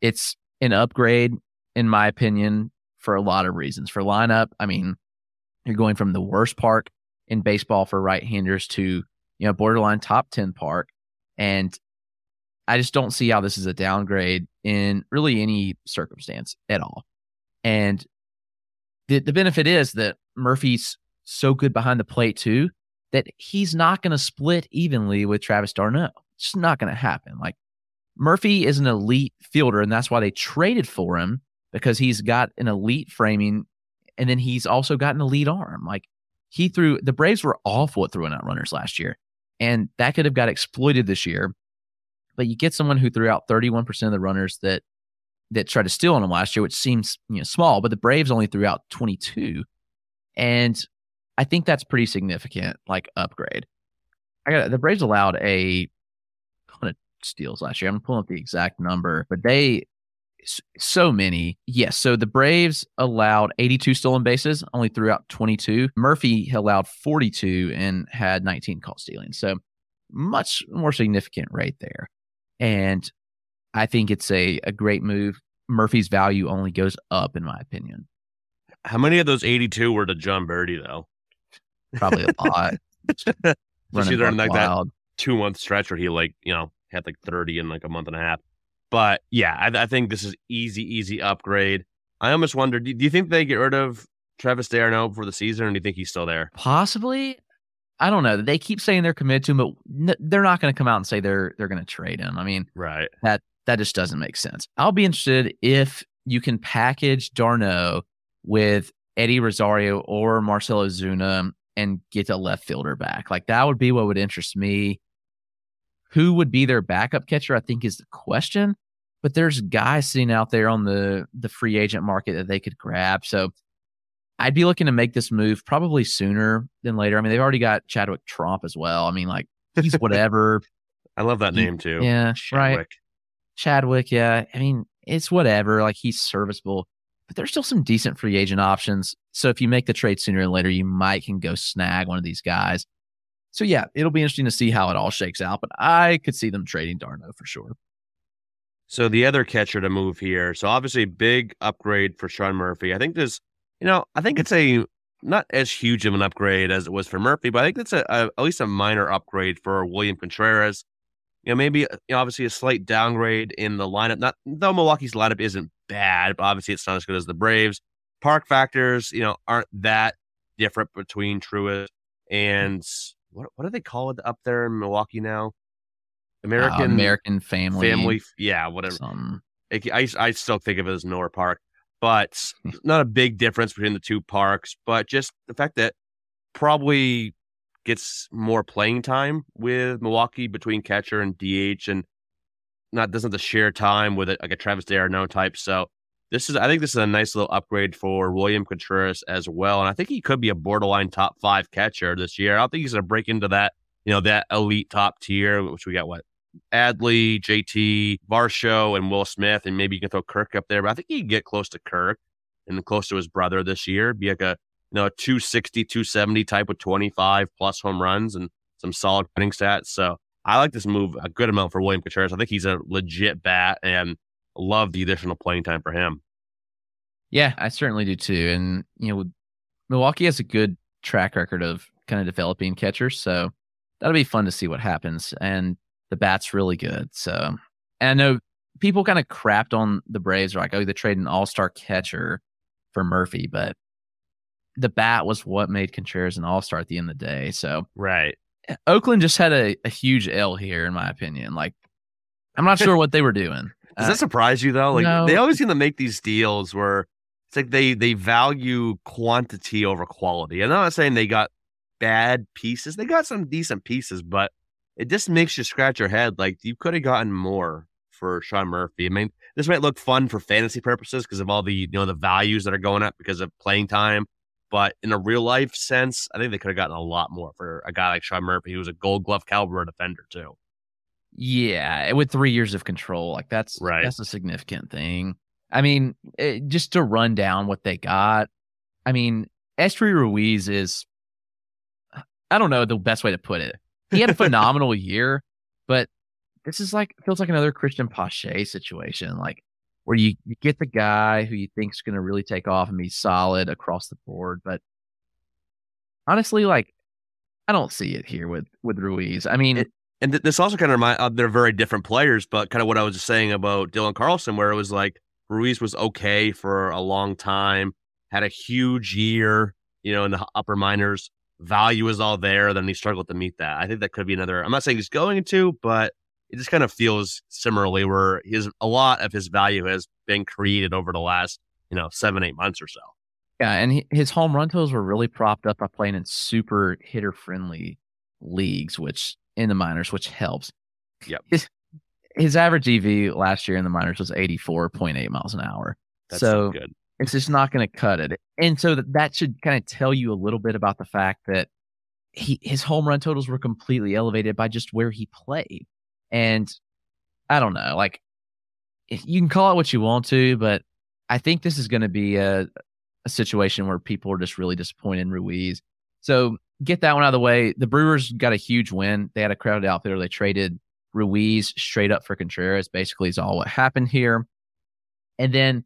It's an upgrade, in my opinion, for a lot of reasons. For lineup, I mean, you're going from the worst park in baseball for right-handers to you know borderline top 10 park and I just don't see how this is a downgrade in really any circumstance at all. And the the benefit is that Murphy's so good behind the plate too that he's not going to split evenly with Travis d'Arnaud. It's just not going to happen. Like Murphy is an elite fielder, and that's why they traded for him because he's got an elite framing, and then he's also got an elite arm. Like he threw the Braves were awful at throwing out runners last year, and that could have got exploited this year. But you get someone who threw out 31% of the runners that that tried to steal on him last year, which seems you know small, but the Braves only threw out 22. And I think that's pretty significant, like upgrade. I got the Braves allowed a ton of steals last year. I'm pulling up the exact number, but they so many. Yes. So the Braves allowed 82 stolen bases, only threw out 22. Murphy allowed 42 and had 19 call stealing. So much more significant right there. And I think it's a, a great move. Murphy's value only goes up, in my opinion.
How many of those 82 were to Jon Berti, though?
Probably a lot.
Running like wild. that two month stretch where he, like, you know, had like 30 in like a month and a half. But yeah, I, I think this is easy, easy upgrade. I almost wonder, do, do you think they get rid of Travis d'Arnaud for the season, or do you think he's still there?
Possibly. I don't know. They keep saying they're committed to him, but n- they're not going to come out and say they're they're going to trade him. I mean,
right?
That that just doesn't make sense. I'll be interested if you can package d'Arnaud with Eddie Rosario or Marcell Ozuna and get a left fielder back. Like that would be what would interest me. Who would be their backup catcher? I think is the question but there's guys sitting out there on the the free agent market that they could grab. So I'd be looking to make this move probably sooner than later. I mean, they've already got Chadwick Tromp as well. I mean, like he's whatever.
I love that name too.
Yeah, Chadwick. right. Chadwick, yeah. I mean, it's whatever. Like he's serviceable, but there's still some decent free agent options. So if you make the trade sooner or later, you might can go snag one of these guys. So yeah, it'll be interesting to see how it all shakes out. But I could see them trading d'Arnaud for sure.
So the other catcher to move here. So obviously big upgrade for Sean Murphy. I think this, you know, I think it's a not as huge of an upgrade as it was for Murphy, but I think it's a, a at least a minor upgrade for William Contreras. You know, maybe you know, obviously a slight downgrade in the lineup. Not though Milwaukee's lineup isn't bad, but obviously it's not as good as the Braves. Park factors, you know, aren't that different between Truist and what what do they call it up there in Milwaukee now? American
uh, American family
family yeah whatever some... I, I still think of it as Miller Park but not a big difference between the two parks but just the fact that probably gets more playing time with Milwaukee between catcher and DH and not doesn't have to share time with it like a Travis d'Arnaud type so this is I think this is a nice little upgrade for William Contreras as well and I think he could be a borderline top five catcher this year I don't think he's going to break into that you know that elite top tier which we got what Adley, JT, Varsho, and Will Smith, and maybe you can throw Kirk up there. But I think he can get close to Kirk and close to his brother this year. Be like a you know a 260, 270 type with 25 plus home runs and some solid hitting stats. So I like this move a good amount for William Contreras. I think he's a legit bat and love the additional playing time for him.
Yeah, I certainly do too. And you know, Milwaukee has a good track record of kind of developing catchers, so that'll be fun to see what happens. And the bat's really good. So, and I know people kind of crapped on the Braves, like, oh, they trade an all star catcher for Murphy, but the bat was what made Contreras an all star at the end of the day. So,
right.
Oakland just had a, a huge L here, in my opinion. Like, I'm not sure what they were doing.
Does uh, that surprise you though? Like, no. they always seem to make these deals where it's like they they value quantity over quality. And I'm not saying they got bad pieces. They got some decent pieces, but it just makes you scratch your head. Like you could have gotten more for Sean Murphy. I mean, this might look fun for fantasy purposes because of all the you know the values that are going up because of playing time. But in a real life sense, I think they could have gotten a lot more for a guy like Sean Murphy, who was a Gold Glove caliber defender too.
Yeah, with three years of control, like that's
right.
That's a significant thing. I mean, it, just to run down what they got. I mean, Esteury Ruiz is, I don't know the best way to put it. He had a phenomenal year, but this is like feels like another Cristian Pache situation, like where you, you get the guy who you think is going to really take off and be solid across the board, but honestly, like I don't see it here with with Ruiz. I mean,
it, and th- this also kind of remind uh, they're very different players, but kind of what I was saying about Dylan Carlson, where it was like Ruiz was okay for a long time, had a huge year, you know, in the upper minors. Value is all there, then he struggled to meet that. I think that could be another. I'm not saying he's going to, but it just kind of feels similarly where his a lot of his value has been created over the last you know seven eight months or so.
Yeah, and he, his home run totals were really propped up by playing in super hitter friendly leagues, which in the minors, which helps.
Yep.
His, his average EV last year in the minors was 84.8 miles an hour.
That's
so
good.
It's just not going to cut it. And so that, that should kind of tell you a little bit about the fact that he his home run totals were completely elevated by just where he played. And I don't know, like you can call it what you want to, but I think this is going to be a, a situation where people are just really disappointed in Ruiz. So get that one out of the way. The Brewers got a huge win. They had a crowded outfitter. They traded Ruiz straight up for Contreras. Basically, is all what happened here. And then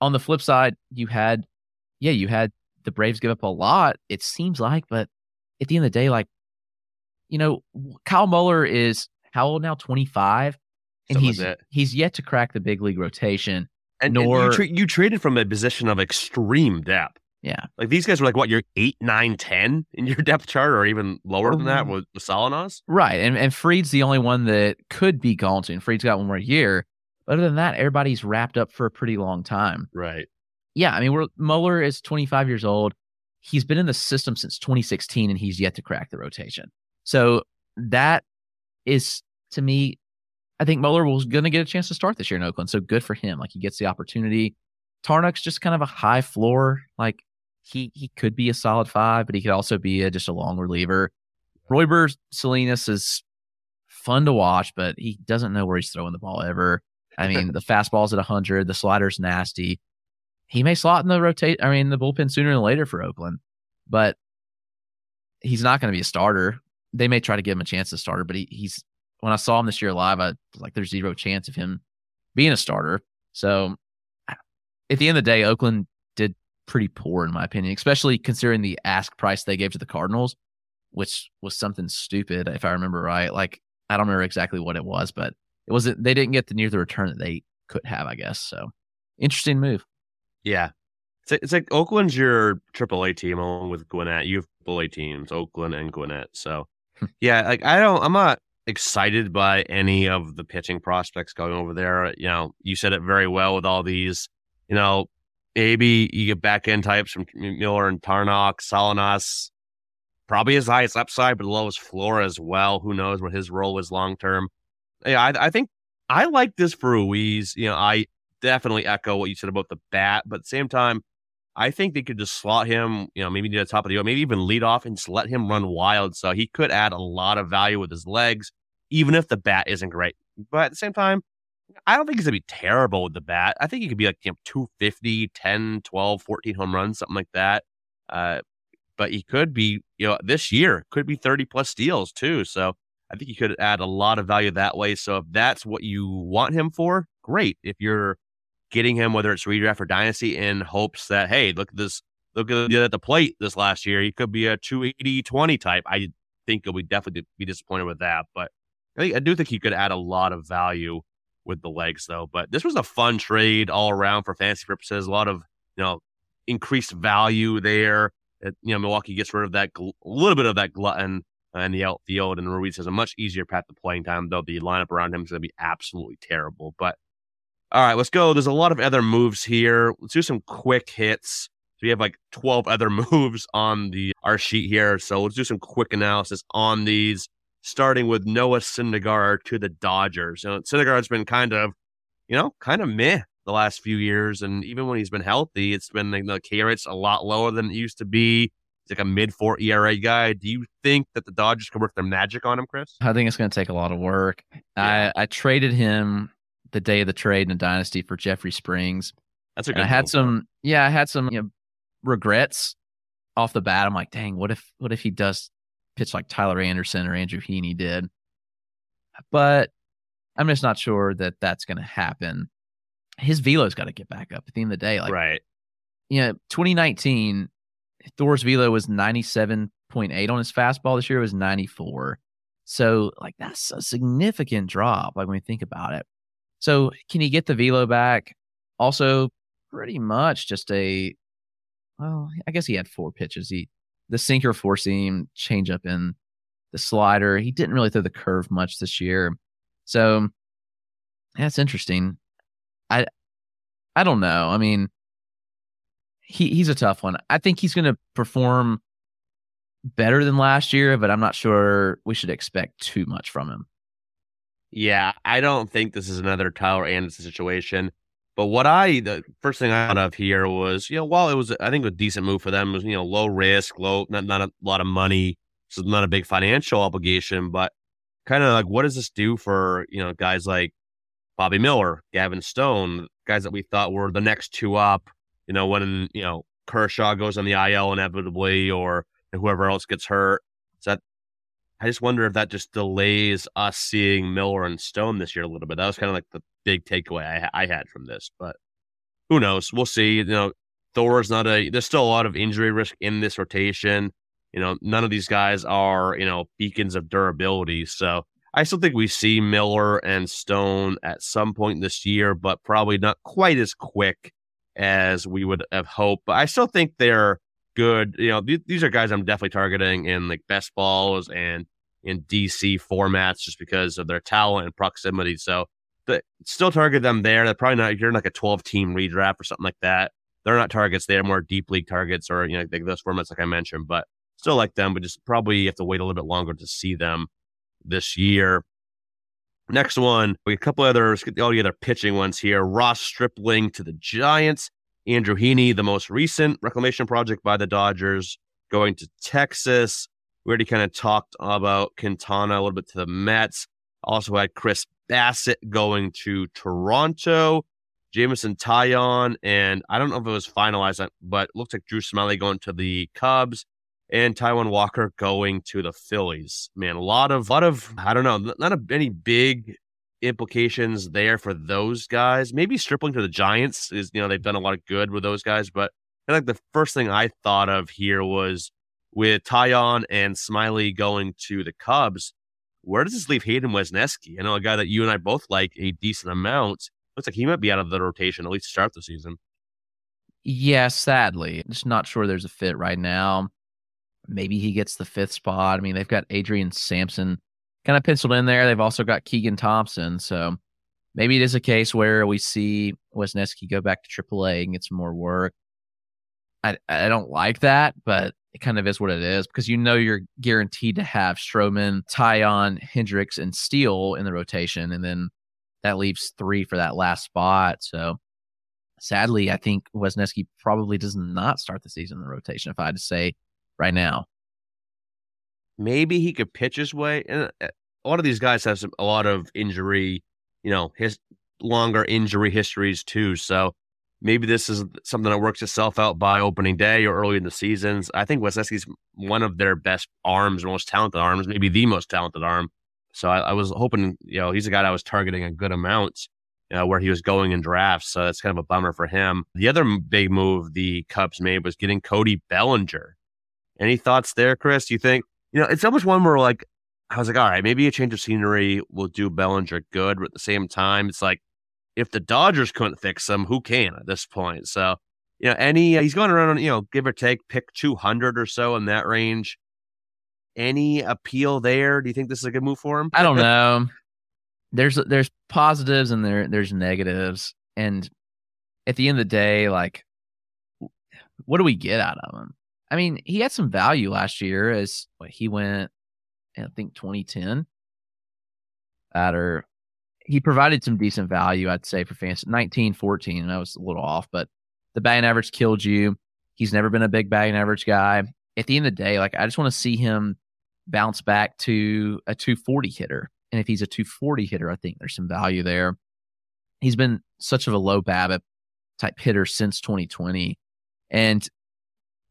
on the flip side, you had, yeah, you had the Braves give up a lot. It seems like, but at the end of the day, like, you know, Kyle Muller is how old now? Twenty five, and
Something
he's
like
he's yet to crack the big league rotation.
And, and
nor-
you, tra- you traded from a position of extreme depth.
Yeah,
Like these guys were like what you're eight, nine, ten in your depth chart, or even lower than that
Um,
with, with Salinas.
right. And and Fried's the only one that could be gone soon. Fried's got one more year. But other than that, everybody's wrapped up for a pretty long time.
Right.
yeah, I mean, we're Muller is 25 years old. He's been in the system since 2016, and he's yet to crack the rotation. So that is to me, I think Muller was going to get a chance to start this year in Oakland. So good for him. Like he gets the opportunity. Tarnock's just kind of a high floor. Like he he could be a solid five, but he could also be a, just a long reliever. Royber Salinas is fun to watch, but he doesn't know where he's throwing the ball ever. I mean, the fastball's at 100, the slider's nasty he may slot in the rotate. I mean, the bullpen sooner than later for Oakland, but he's not going to be a starter. They may try to give him a chance to starter, but he, he's when I saw him this year live, I like, there's zero chance of him being a starter. So at the end of the day, Oakland did pretty poor in my opinion, especially considering the ask price they gave to the Cardinals, which was something stupid if I remember right. Like I don't remember exactly what it was, but it wasn't. They didn't get the near the return that they could have, I guess. So interesting move.
Yeah. It's like, it's like Oakland's your AAA team along with Gwinnett. You have AAA teams, Oakland and Gwinnett. So, yeah, like I don't, I'm not excited by any of the pitching prospects going over there. You know, you said it very well with all these. You know, maybe you get back end types from Muller and Tarnock, Salinas, probably his highest upside, but lowest floor as well. Who knows what his role is long term? Yeah, I, I think I like this for Ruiz. You know, I definitely echo what you said about the bat, but at the same time, I think they could just slot him, you know, maybe near the top of the order, maybe even lead off and just let him run wild. So he could add a lot of value with his legs, even if the bat isn't great. But at the same time, I don't think he's going to be terrible with the bat. I think he could be like you know, 250, 10, 12, 14 home runs, something like that. Uh, but he could be, you know, this year could be 30 plus steals too. So I think he could add a lot of value that way. So if that's what you want him for, great. If you're getting him, whether it's redraft or dynasty, in hopes that, hey, look at this, look at the, at the plate this last year. He could be a 280 20 type. I think he'll be definitely be disappointed with that. But I, think, I do think he could add a lot of value with the legs, though. But this was a fun trade all around for fantasy purposes. A lot of, you know, increased value there. It, you know, Milwaukee gets rid of that, gl- little bit of that glutton in the outfield, and Ruiz has a much easier path to playing time, though the lineup around him is going to be absolutely terrible. But All right, let's go. There's a lot of other moves here. Let's do some quick hits. So we have like 12 other moves on the our sheet here. So let's do some quick analysis on these, starting with Noah Syndergaard to the Dodgers. You know, Syndergaard's been kind of, you know, kind of meh the last few years. And even when he's been healthy, it's been like the K rate's a lot lower than it used to be. He's like a mid four ERA guy. Do you think that the Dodgers can work their magic on him, Chris?
I think it's going to take a lot of work. Yeah. I, I traded him the day of the trade in the dynasty for Jeffrey Springs.
That's a good.
I had some, yeah, I had some you know, regrets off the bat. I'm like, dang, what if what if he does pitch like Tyler Anderson or Andrew Heaney did? But I'm just not sure that that's going to happen. His velo's got to get back up at the end of the day. Like,
right?
You know, 2019, Thor's velo was 97.8 on his fastball. This year it was 94. So, like, that's a significant drop. Like when we think about it. So, can he get the velo back? Also, pretty much just a well, I guess he had four pitches. He the sinker, four seam, change up in the slider. He didn't really throw the curve much this year. So that's interesting. I I don't know. I mean, he he's a tough one. I think he's going to perform better than last year, but I'm not sure we should expect too much from him.
Yeah, I don't think this is another Tyler Anderson situation. But what I the first thing I thought of here was, you know, while it was I think a decent move for them, was you know low risk, low not not a lot of money, so not a big financial obligation, but kind of like what does this do for you know guys like Bobby Miller, Gavin Stone, guys that we thought were the next two up, you know, when you know Kershaw goes on the IL inevitably or whoever else gets hurt. So that I just wonder if that just delays us seeing Miller and Stone this year a little bit. That was kind of like the big takeaway I, I had from this, but who knows? We'll see. You know, Thor's not a. There's still a lot of injury risk in this rotation. You know, none of these guys are you know beacons of durability. So I still think we see Miller and Stone at some point this year, but probably not quite as quick as we would have hoped. But I still think they're good. You know, th- these are guys I'm definitely targeting in like best balls and in DC formats just because of their talent and proximity. So still target them there. They're probably not, you're like a 12 team redraft or something like that. They're not targets. They're more deep league targets or, you know, like those formats, like I mentioned, but still like them, but just probably have to wait a little bit longer to see them this year. Next one, we a couple others, all the other pitching ones here. Ross Stripling to the Giants. Andrew Heaney, the most recent reclamation project by the Dodgers, going to Texas. We already kind of talked about Quintana a little bit to the Mets. Also had Chris Bassitt going to Toronto. Jameson Taillon, and I don't know if it was finalized, but looks like Drew Smyly going to the Cubs and Taijuan Walker going to the Phillies. Man, a lot of, lot of, I don't know, not a, any big implications there for those guys. Maybe Stripling to the Giants is, you know, they've done a lot of good with those guys. But I think the first thing I thought of here was with Taillon and Smyly going to the Cubs. Where does this leave Hayden Wesneski? I know a guy that you and I both like a decent amount. Looks like he might be out of the rotation at least to start the season.
Yeah, sadly, just not sure there's a fit right now. Maybe he gets the fifth spot. I mean, they've got Adrian Sampson kind of penciled in there. They've also got Keegan Thompson. So maybe it is a case where we see Wesneski go back to AAA and get some more work. I, I don't like that, but it kind of is what it is because you know you're guaranteed to have Stroman, Taillon, Hendricks, and Steele in the rotation. And then that leaves three for that last spot. So sadly, I think Wesneski probably does not start the season in the rotation, if I had to say right now
maybe he could pitch his way. And uh, a lot of these guys have some, a lot of injury, you know, his longer injury histories too. So maybe this is something that works itself out by opening day or early in the seasons. I think Wesneski's one of their best arms, most talented arms, maybe the most talented arm. So I, I was hoping, you know, he's a guy I was targeting a good amount. Know, where he was going in drafts. So that's kind of a bummer for him. The other big move the Cubs made was getting Cody Bellinger. Any thoughts there, Chris? You think you know, it's almost one where like I was like, all right, maybe a change of scenery will do Bellinger good, but at the same time, it's like if the Dodgers couldn't fix him, who can at this point? So, you know, any uh, he's going around, on, you know, give or take, pick two hundred or so in that range. Any appeal there? Do you think this is a good move for him?
I don't know. there's there's positives and there there's negatives, and at the end of the day, like, what do we get out of him? I mean, he had some value last year as he went, I think 2010. That or he provided some decent value, I'd say, for fans. 19, 14, and I was a little off, but the batting average killed you. He's never been a big batting average guy. At the end of the day, like I just want to see him bounce back to a 240 hitter. And if he's a 240 hitter, I think there's some value there. He's been such of a low BABIP type hitter since 2020. And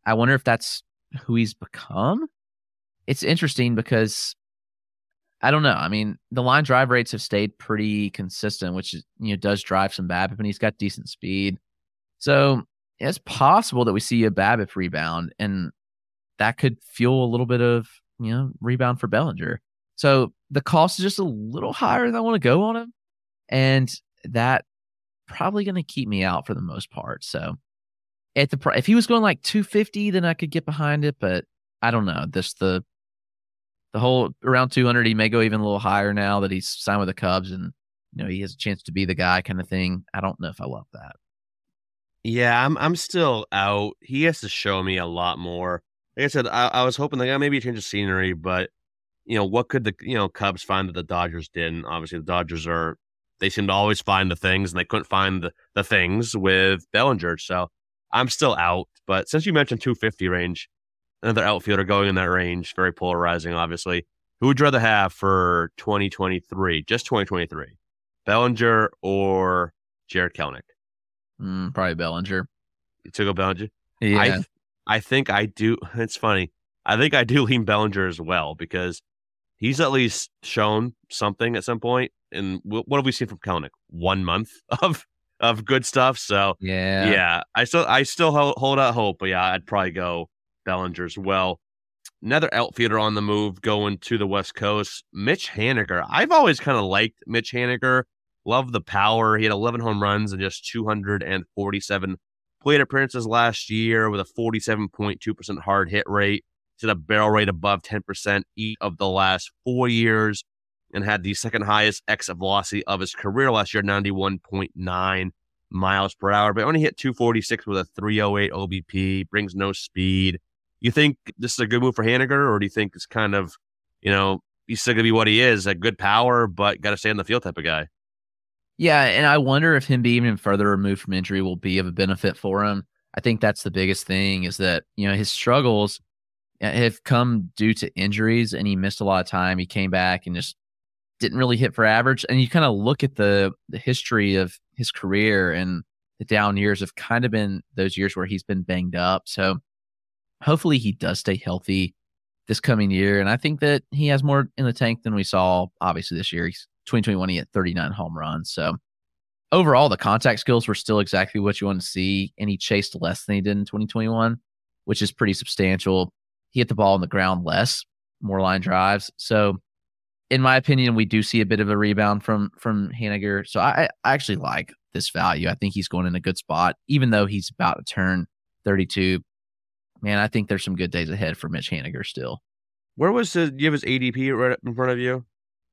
I wonder if that's who he's become. It's interesting because I don't know. I mean, the line drive rates have stayed pretty consistent, which you know does drive some BABIP, and he's got decent speed. So it's possible that we see a BABIP rebound, and that could fuel a little bit of you know rebound for Bellinger. So the cost is just a little higher than I want to go on him, and that probably going to keep me out for the most part. So at the if he was going like 250, then I could get behind it, but I don't know. This the the whole around 200, he may go even a little higher now that he's signed with the Cubs and you know he has a chance to be the guy kind of thing. I don't know if I love that.
Yeah, I'm I'm still out. He has to show me a lot more. Like I said, I, I was hoping like maybe a change of scenery, but you know what could the you know Cubs find that the Dodgers didn't? Obviously, the Dodgers are they seem to always find the things, and they couldn't find the, the things with Bellinger. So I'm still out. But since you mentioned 250 range, another outfielder going in that range, very polarizing, obviously. Who would you rather have for 2023, just 2023? Bellinger or Jarred Kelenic?
Mm, probably Bellinger.
You took a Bellinger?
Yeah.
I, th- I think I do. It's funny. I think I do lean Bellinger as well because he's at least shown something at some point. And what have we seen from Kelenic? One month of of good stuff. So
yeah,
yeah. I still I still hold, out hope, but yeah, I'd probably go Bellinger as well. Another outfielder on the move going to the West Coast, Mitch Haniger. I've always kind of liked Mitch Haniger. Love the power. He had 11 home runs and just 247 plate appearances last year with a 47.2% hard hit rate. He's had a barrel rate above 10% each of the last four years and had the second highest exit velocity of his career last year, 91.9 miles per hour, but only hit 246 with a 308 OBP, brings no speed. You think this is a good move for Haniger, or do you think it's kind of, you know, he's still going to be what he is, a good power, but got to stay in the field type of guy?
Yeah, and I wonder if him being even further removed from injury will be of a benefit for him. I think that's the biggest thing is that, you know, his struggles uh, have come due to injuries and he missed a lot of time. He came back and just didn't really hit for average. And you kind of look at the the history of his career and the down years have kind of been those years where he's been banged up. So hopefully he does stay healthy this coming year. And I think that he has more in the tank than we saw obviously this year. He's 2021, he had 39 home runs. So overall, the contact skills were still exactly what you want to see. And he chased less than he did in 2021, which is pretty substantial. He hit the ball on the ground less, more line drives. So in my opinion, we do see a bit of a rebound from from Haniger. So I, I actually like this value. I think he's going in a good spot, even though he's about to turn 32. Man, I think there's some good days ahead for Mitch Haniger still.
Where was the? Do you have his ADP right in front of you?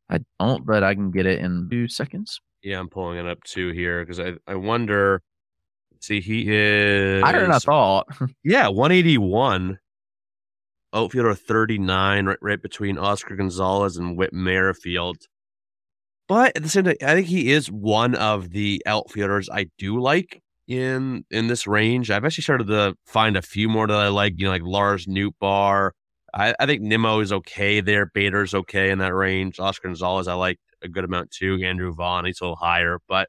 I don't, but I can get it in two seconds.
Yeah, I'm pulling it up too here because I I wonder. See, he is
higher than I thought.
yeah, 181 outfielder 39, right, right between Oscar Gonzalez and Whit Merrifield. But at the same time, I think he is one of the outfielders I do like in in this range. I've actually started to find a few more that I like, you know, like Lars Nootbaar. I, I think Nimmo is okay there. Bader's okay in that range. Oscar Gonzalez, I like a good amount too. Andrew Vaughn, he's a little higher, but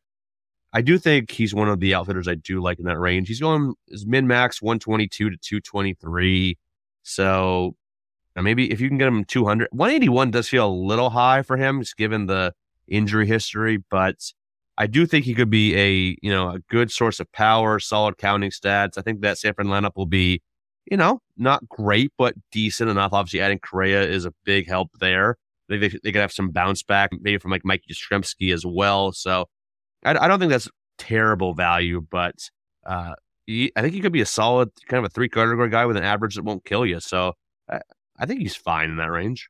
I do think he's one of the outfitters I do like in that range. He's going his min max 122 to 223. So maybe if you can get him 200, 181 does feel a little high for him, just given the injury history, but I do think he could be a, you know, a good source of power, solid counting stats. I think that Sanford lineup will be, you know, not great, but decent enough. Obviously, adding Correa is a big help there. They, they, they could have some bounce back, maybe from like Mike Yastrzemski as well. So I, I don't think that's terrible value, but uh, he, I think he could be a solid kind of a three category guy with an average that won't kill you. So I, I think he's fine in that range.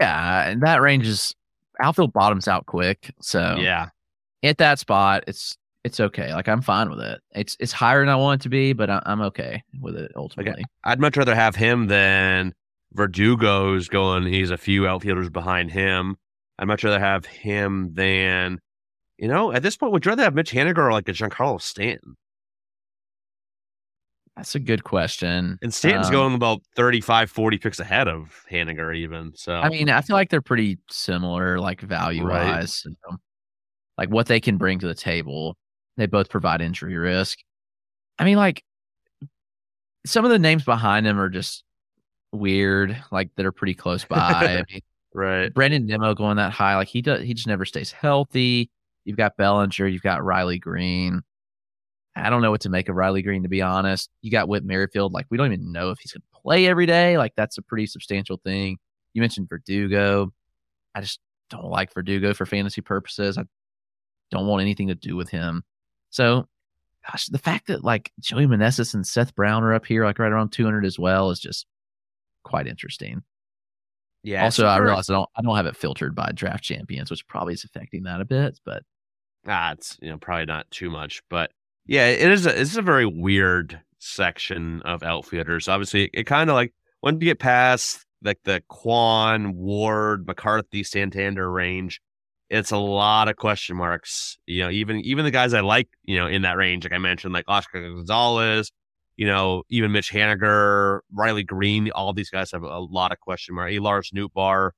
Yeah, and that range is outfield bottoms out quick. So
Yeah.
at that spot, it's it's okay. Like I'm fine with it. It's it's higher than I want it to be, but I, I'm okay with it ultimately.
I'd much rather have him than Verdugo's going. He's a few outfielders behind him. I'd much rather have him than, you know, at this point, would you rather have Mitch Haniger or like a Giancarlo Stanton?
That's a good question.
And Stanton's
Um,
going about 35, 40 picks ahead of Haniger, even. So,
I mean, I feel like they're pretty similar, like value
Right.
wise. know, like what they can bring to the table. They both provide injury risk. I mean, like some of the names behind them are just weird, like that are pretty close by. I mean,
right.
Brandon Nimmo going that high, like he does, he just never stays healthy. You've got Bellinger, you've got Riley Greene. I don't know what to make of Riley Greene, to be honest. You got Whit Merrifield, like we don't even know if he's going to play every day. Like that's a pretty substantial thing. You mentioned Verdugo. I just don't like Verdugo for fantasy purposes. I don't want anything to do with him. So, gosh, the fact that like Joey Meneses and Seth Brown are up here, like right around 200 as well, is just quite interesting
Yeah.
also, I realize I don't I don't have it filtered by draft champions, which probably is affecting that a bit. But
ah, it's you know probably not too much, but yeah, it is. A, it's a very weird section of outfielders. Obviously, it kind of like once you get past like the Kwan, Ward, McCarthy, Santander range, it's a lot of question marks. You know, even even the guys I like, you know, in that range, like I mentioned, like Oscar Gonzalez, you know, even Mitch Haniger, Riley Greene, all these guys have a lot of question marks. Lars Nootbaar,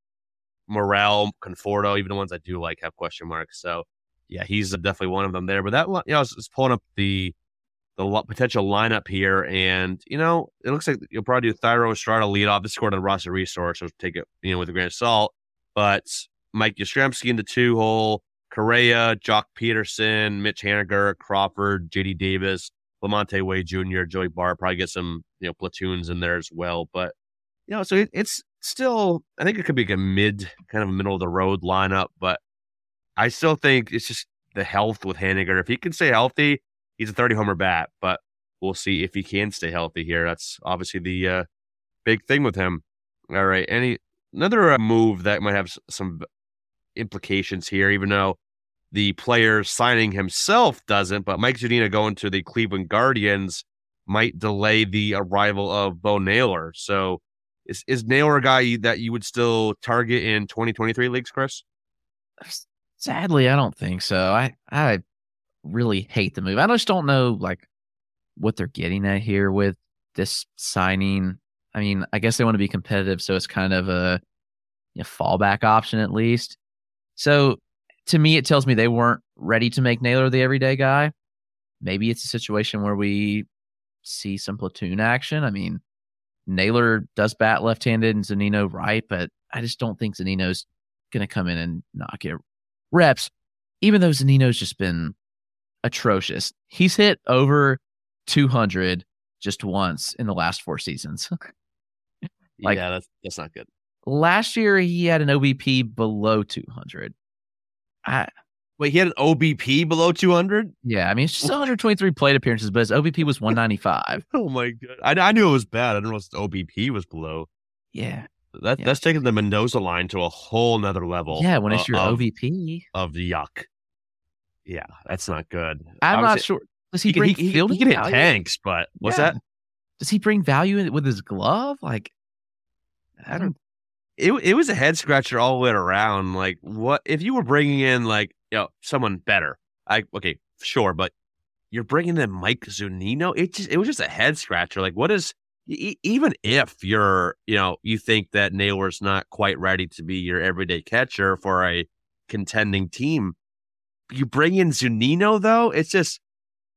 Morel, Conforto, even the ones I do like have question marks. So yeah, he's definitely one of them there. But that, you know, I was, was pulling up the the potential lineup here, and you know, it looks like you'll probably do Thairo Estrada lead off. This scored on roster resource, so take it you know with a grain of salt. But Mike Yastrzemski in the two hole, Correa, Joc Pederson, Mitch Haniger, Crawford, JD Davis, LaMonte Wade Jr., Joey Bart. Probably get some you know platoons in there as well. But you know, so it, it's still I think it could be like a mid kind of middle of the road lineup, but I still think it's just the health with Haniger. If he can stay healthy, he's a 30 homer bat, but we'll see if he can stay healthy here. That's obviously the uh, big thing with him. All right. Any another uh, move that might have some implications here, even though the player signing himself doesn't, but Mike Zunino going to the Cleveland Guardians might delay the arrival of Bo Naylor. So is, is Naylor a guy that you would still target in 2023 leagues, Chris?
Sadly, I don't think so. I I really hate the move. I just don't know like what they're getting at here with this signing. I mean, I guess they want to be competitive, so it's kind of a you know, fallback option at least. So to me, it tells me they weren't ready to make Naylor the everyday guy. Maybe it's a situation where we see some platoon action. I mean, Naylor does bat left-handed and Zunino right, but I just don't think Zunino's going to come in and knock get reps, even though Zunino's just been atrocious. He's hit over 200 just once in the last four seasons. Like-
yeah, that's that's not good.
Last year, he had an OBP below 200. I,
Wait, he had an OBP below 200?
yeah, I mean, it's just 123 plate appearances, but his OBP was 195.
Oh my god! I, I knew it was bad. I didn't know his OBP was below.
Yeah.
That
Yeah.
that's taking the Mendoza line to a whole nother level.
Yeah, when it's your
of,
OBP.
of yuck. Yeah, that's not good.
I'm not sure. Does he,
He,
bring
he, he, he can hit tanks, but what's
Yeah.
that?
Does he bring value in- with his glove? Like, I don't.
It it was a head scratcher all the way around. Like, what if you were bringing in like you know someone better? I okay, sure, but you're bringing in Mike Zunino. It just it was just a head scratcher. Like, what is even if you're you know you think that Naylor's not quite ready to be your everyday catcher for a contending team, you bring in Zunino though. It's just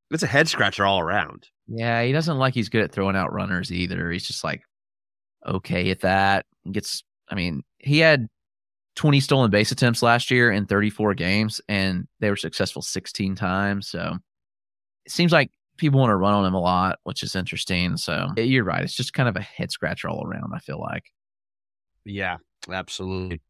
it's a head scratcher all around.
Yeah, he doesn't like he's good at throwing out runners either. He's just like okay at that. He gets I mean, he had 20 stolen base attempts last year in 34 games and they were successful 16 times. So it seems like people want to run on him a lot, which is interesting. So you're right. It's just kind of a head scratcher all around, I feel like.
Yeah, absolutely.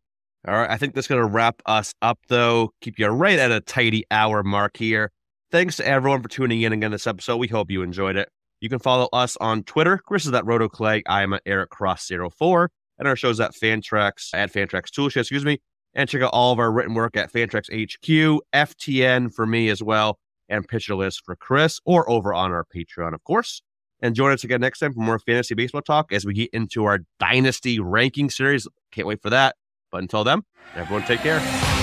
All right. I think that's going to wrap us up, though. Keep you right at a tidy hour mark here. Thanks to everyone for tuning in again this episode. We hope you enjoyed it. You can follow us on Twitter. Chris is at RotoClegg. I am at Eric Cross04. And our show's at Fantrax, at Fantrax Toolshed, excuse me. And check out all of our written work at Fantrax HQ, FTN for me as well, and Pitcher List for Chris, or over on our Patreon, of course. And join us again next time for more fantasy baseball talk as we get into our Dynasty ranking series. Can't wait for that. But until then, everyone take care.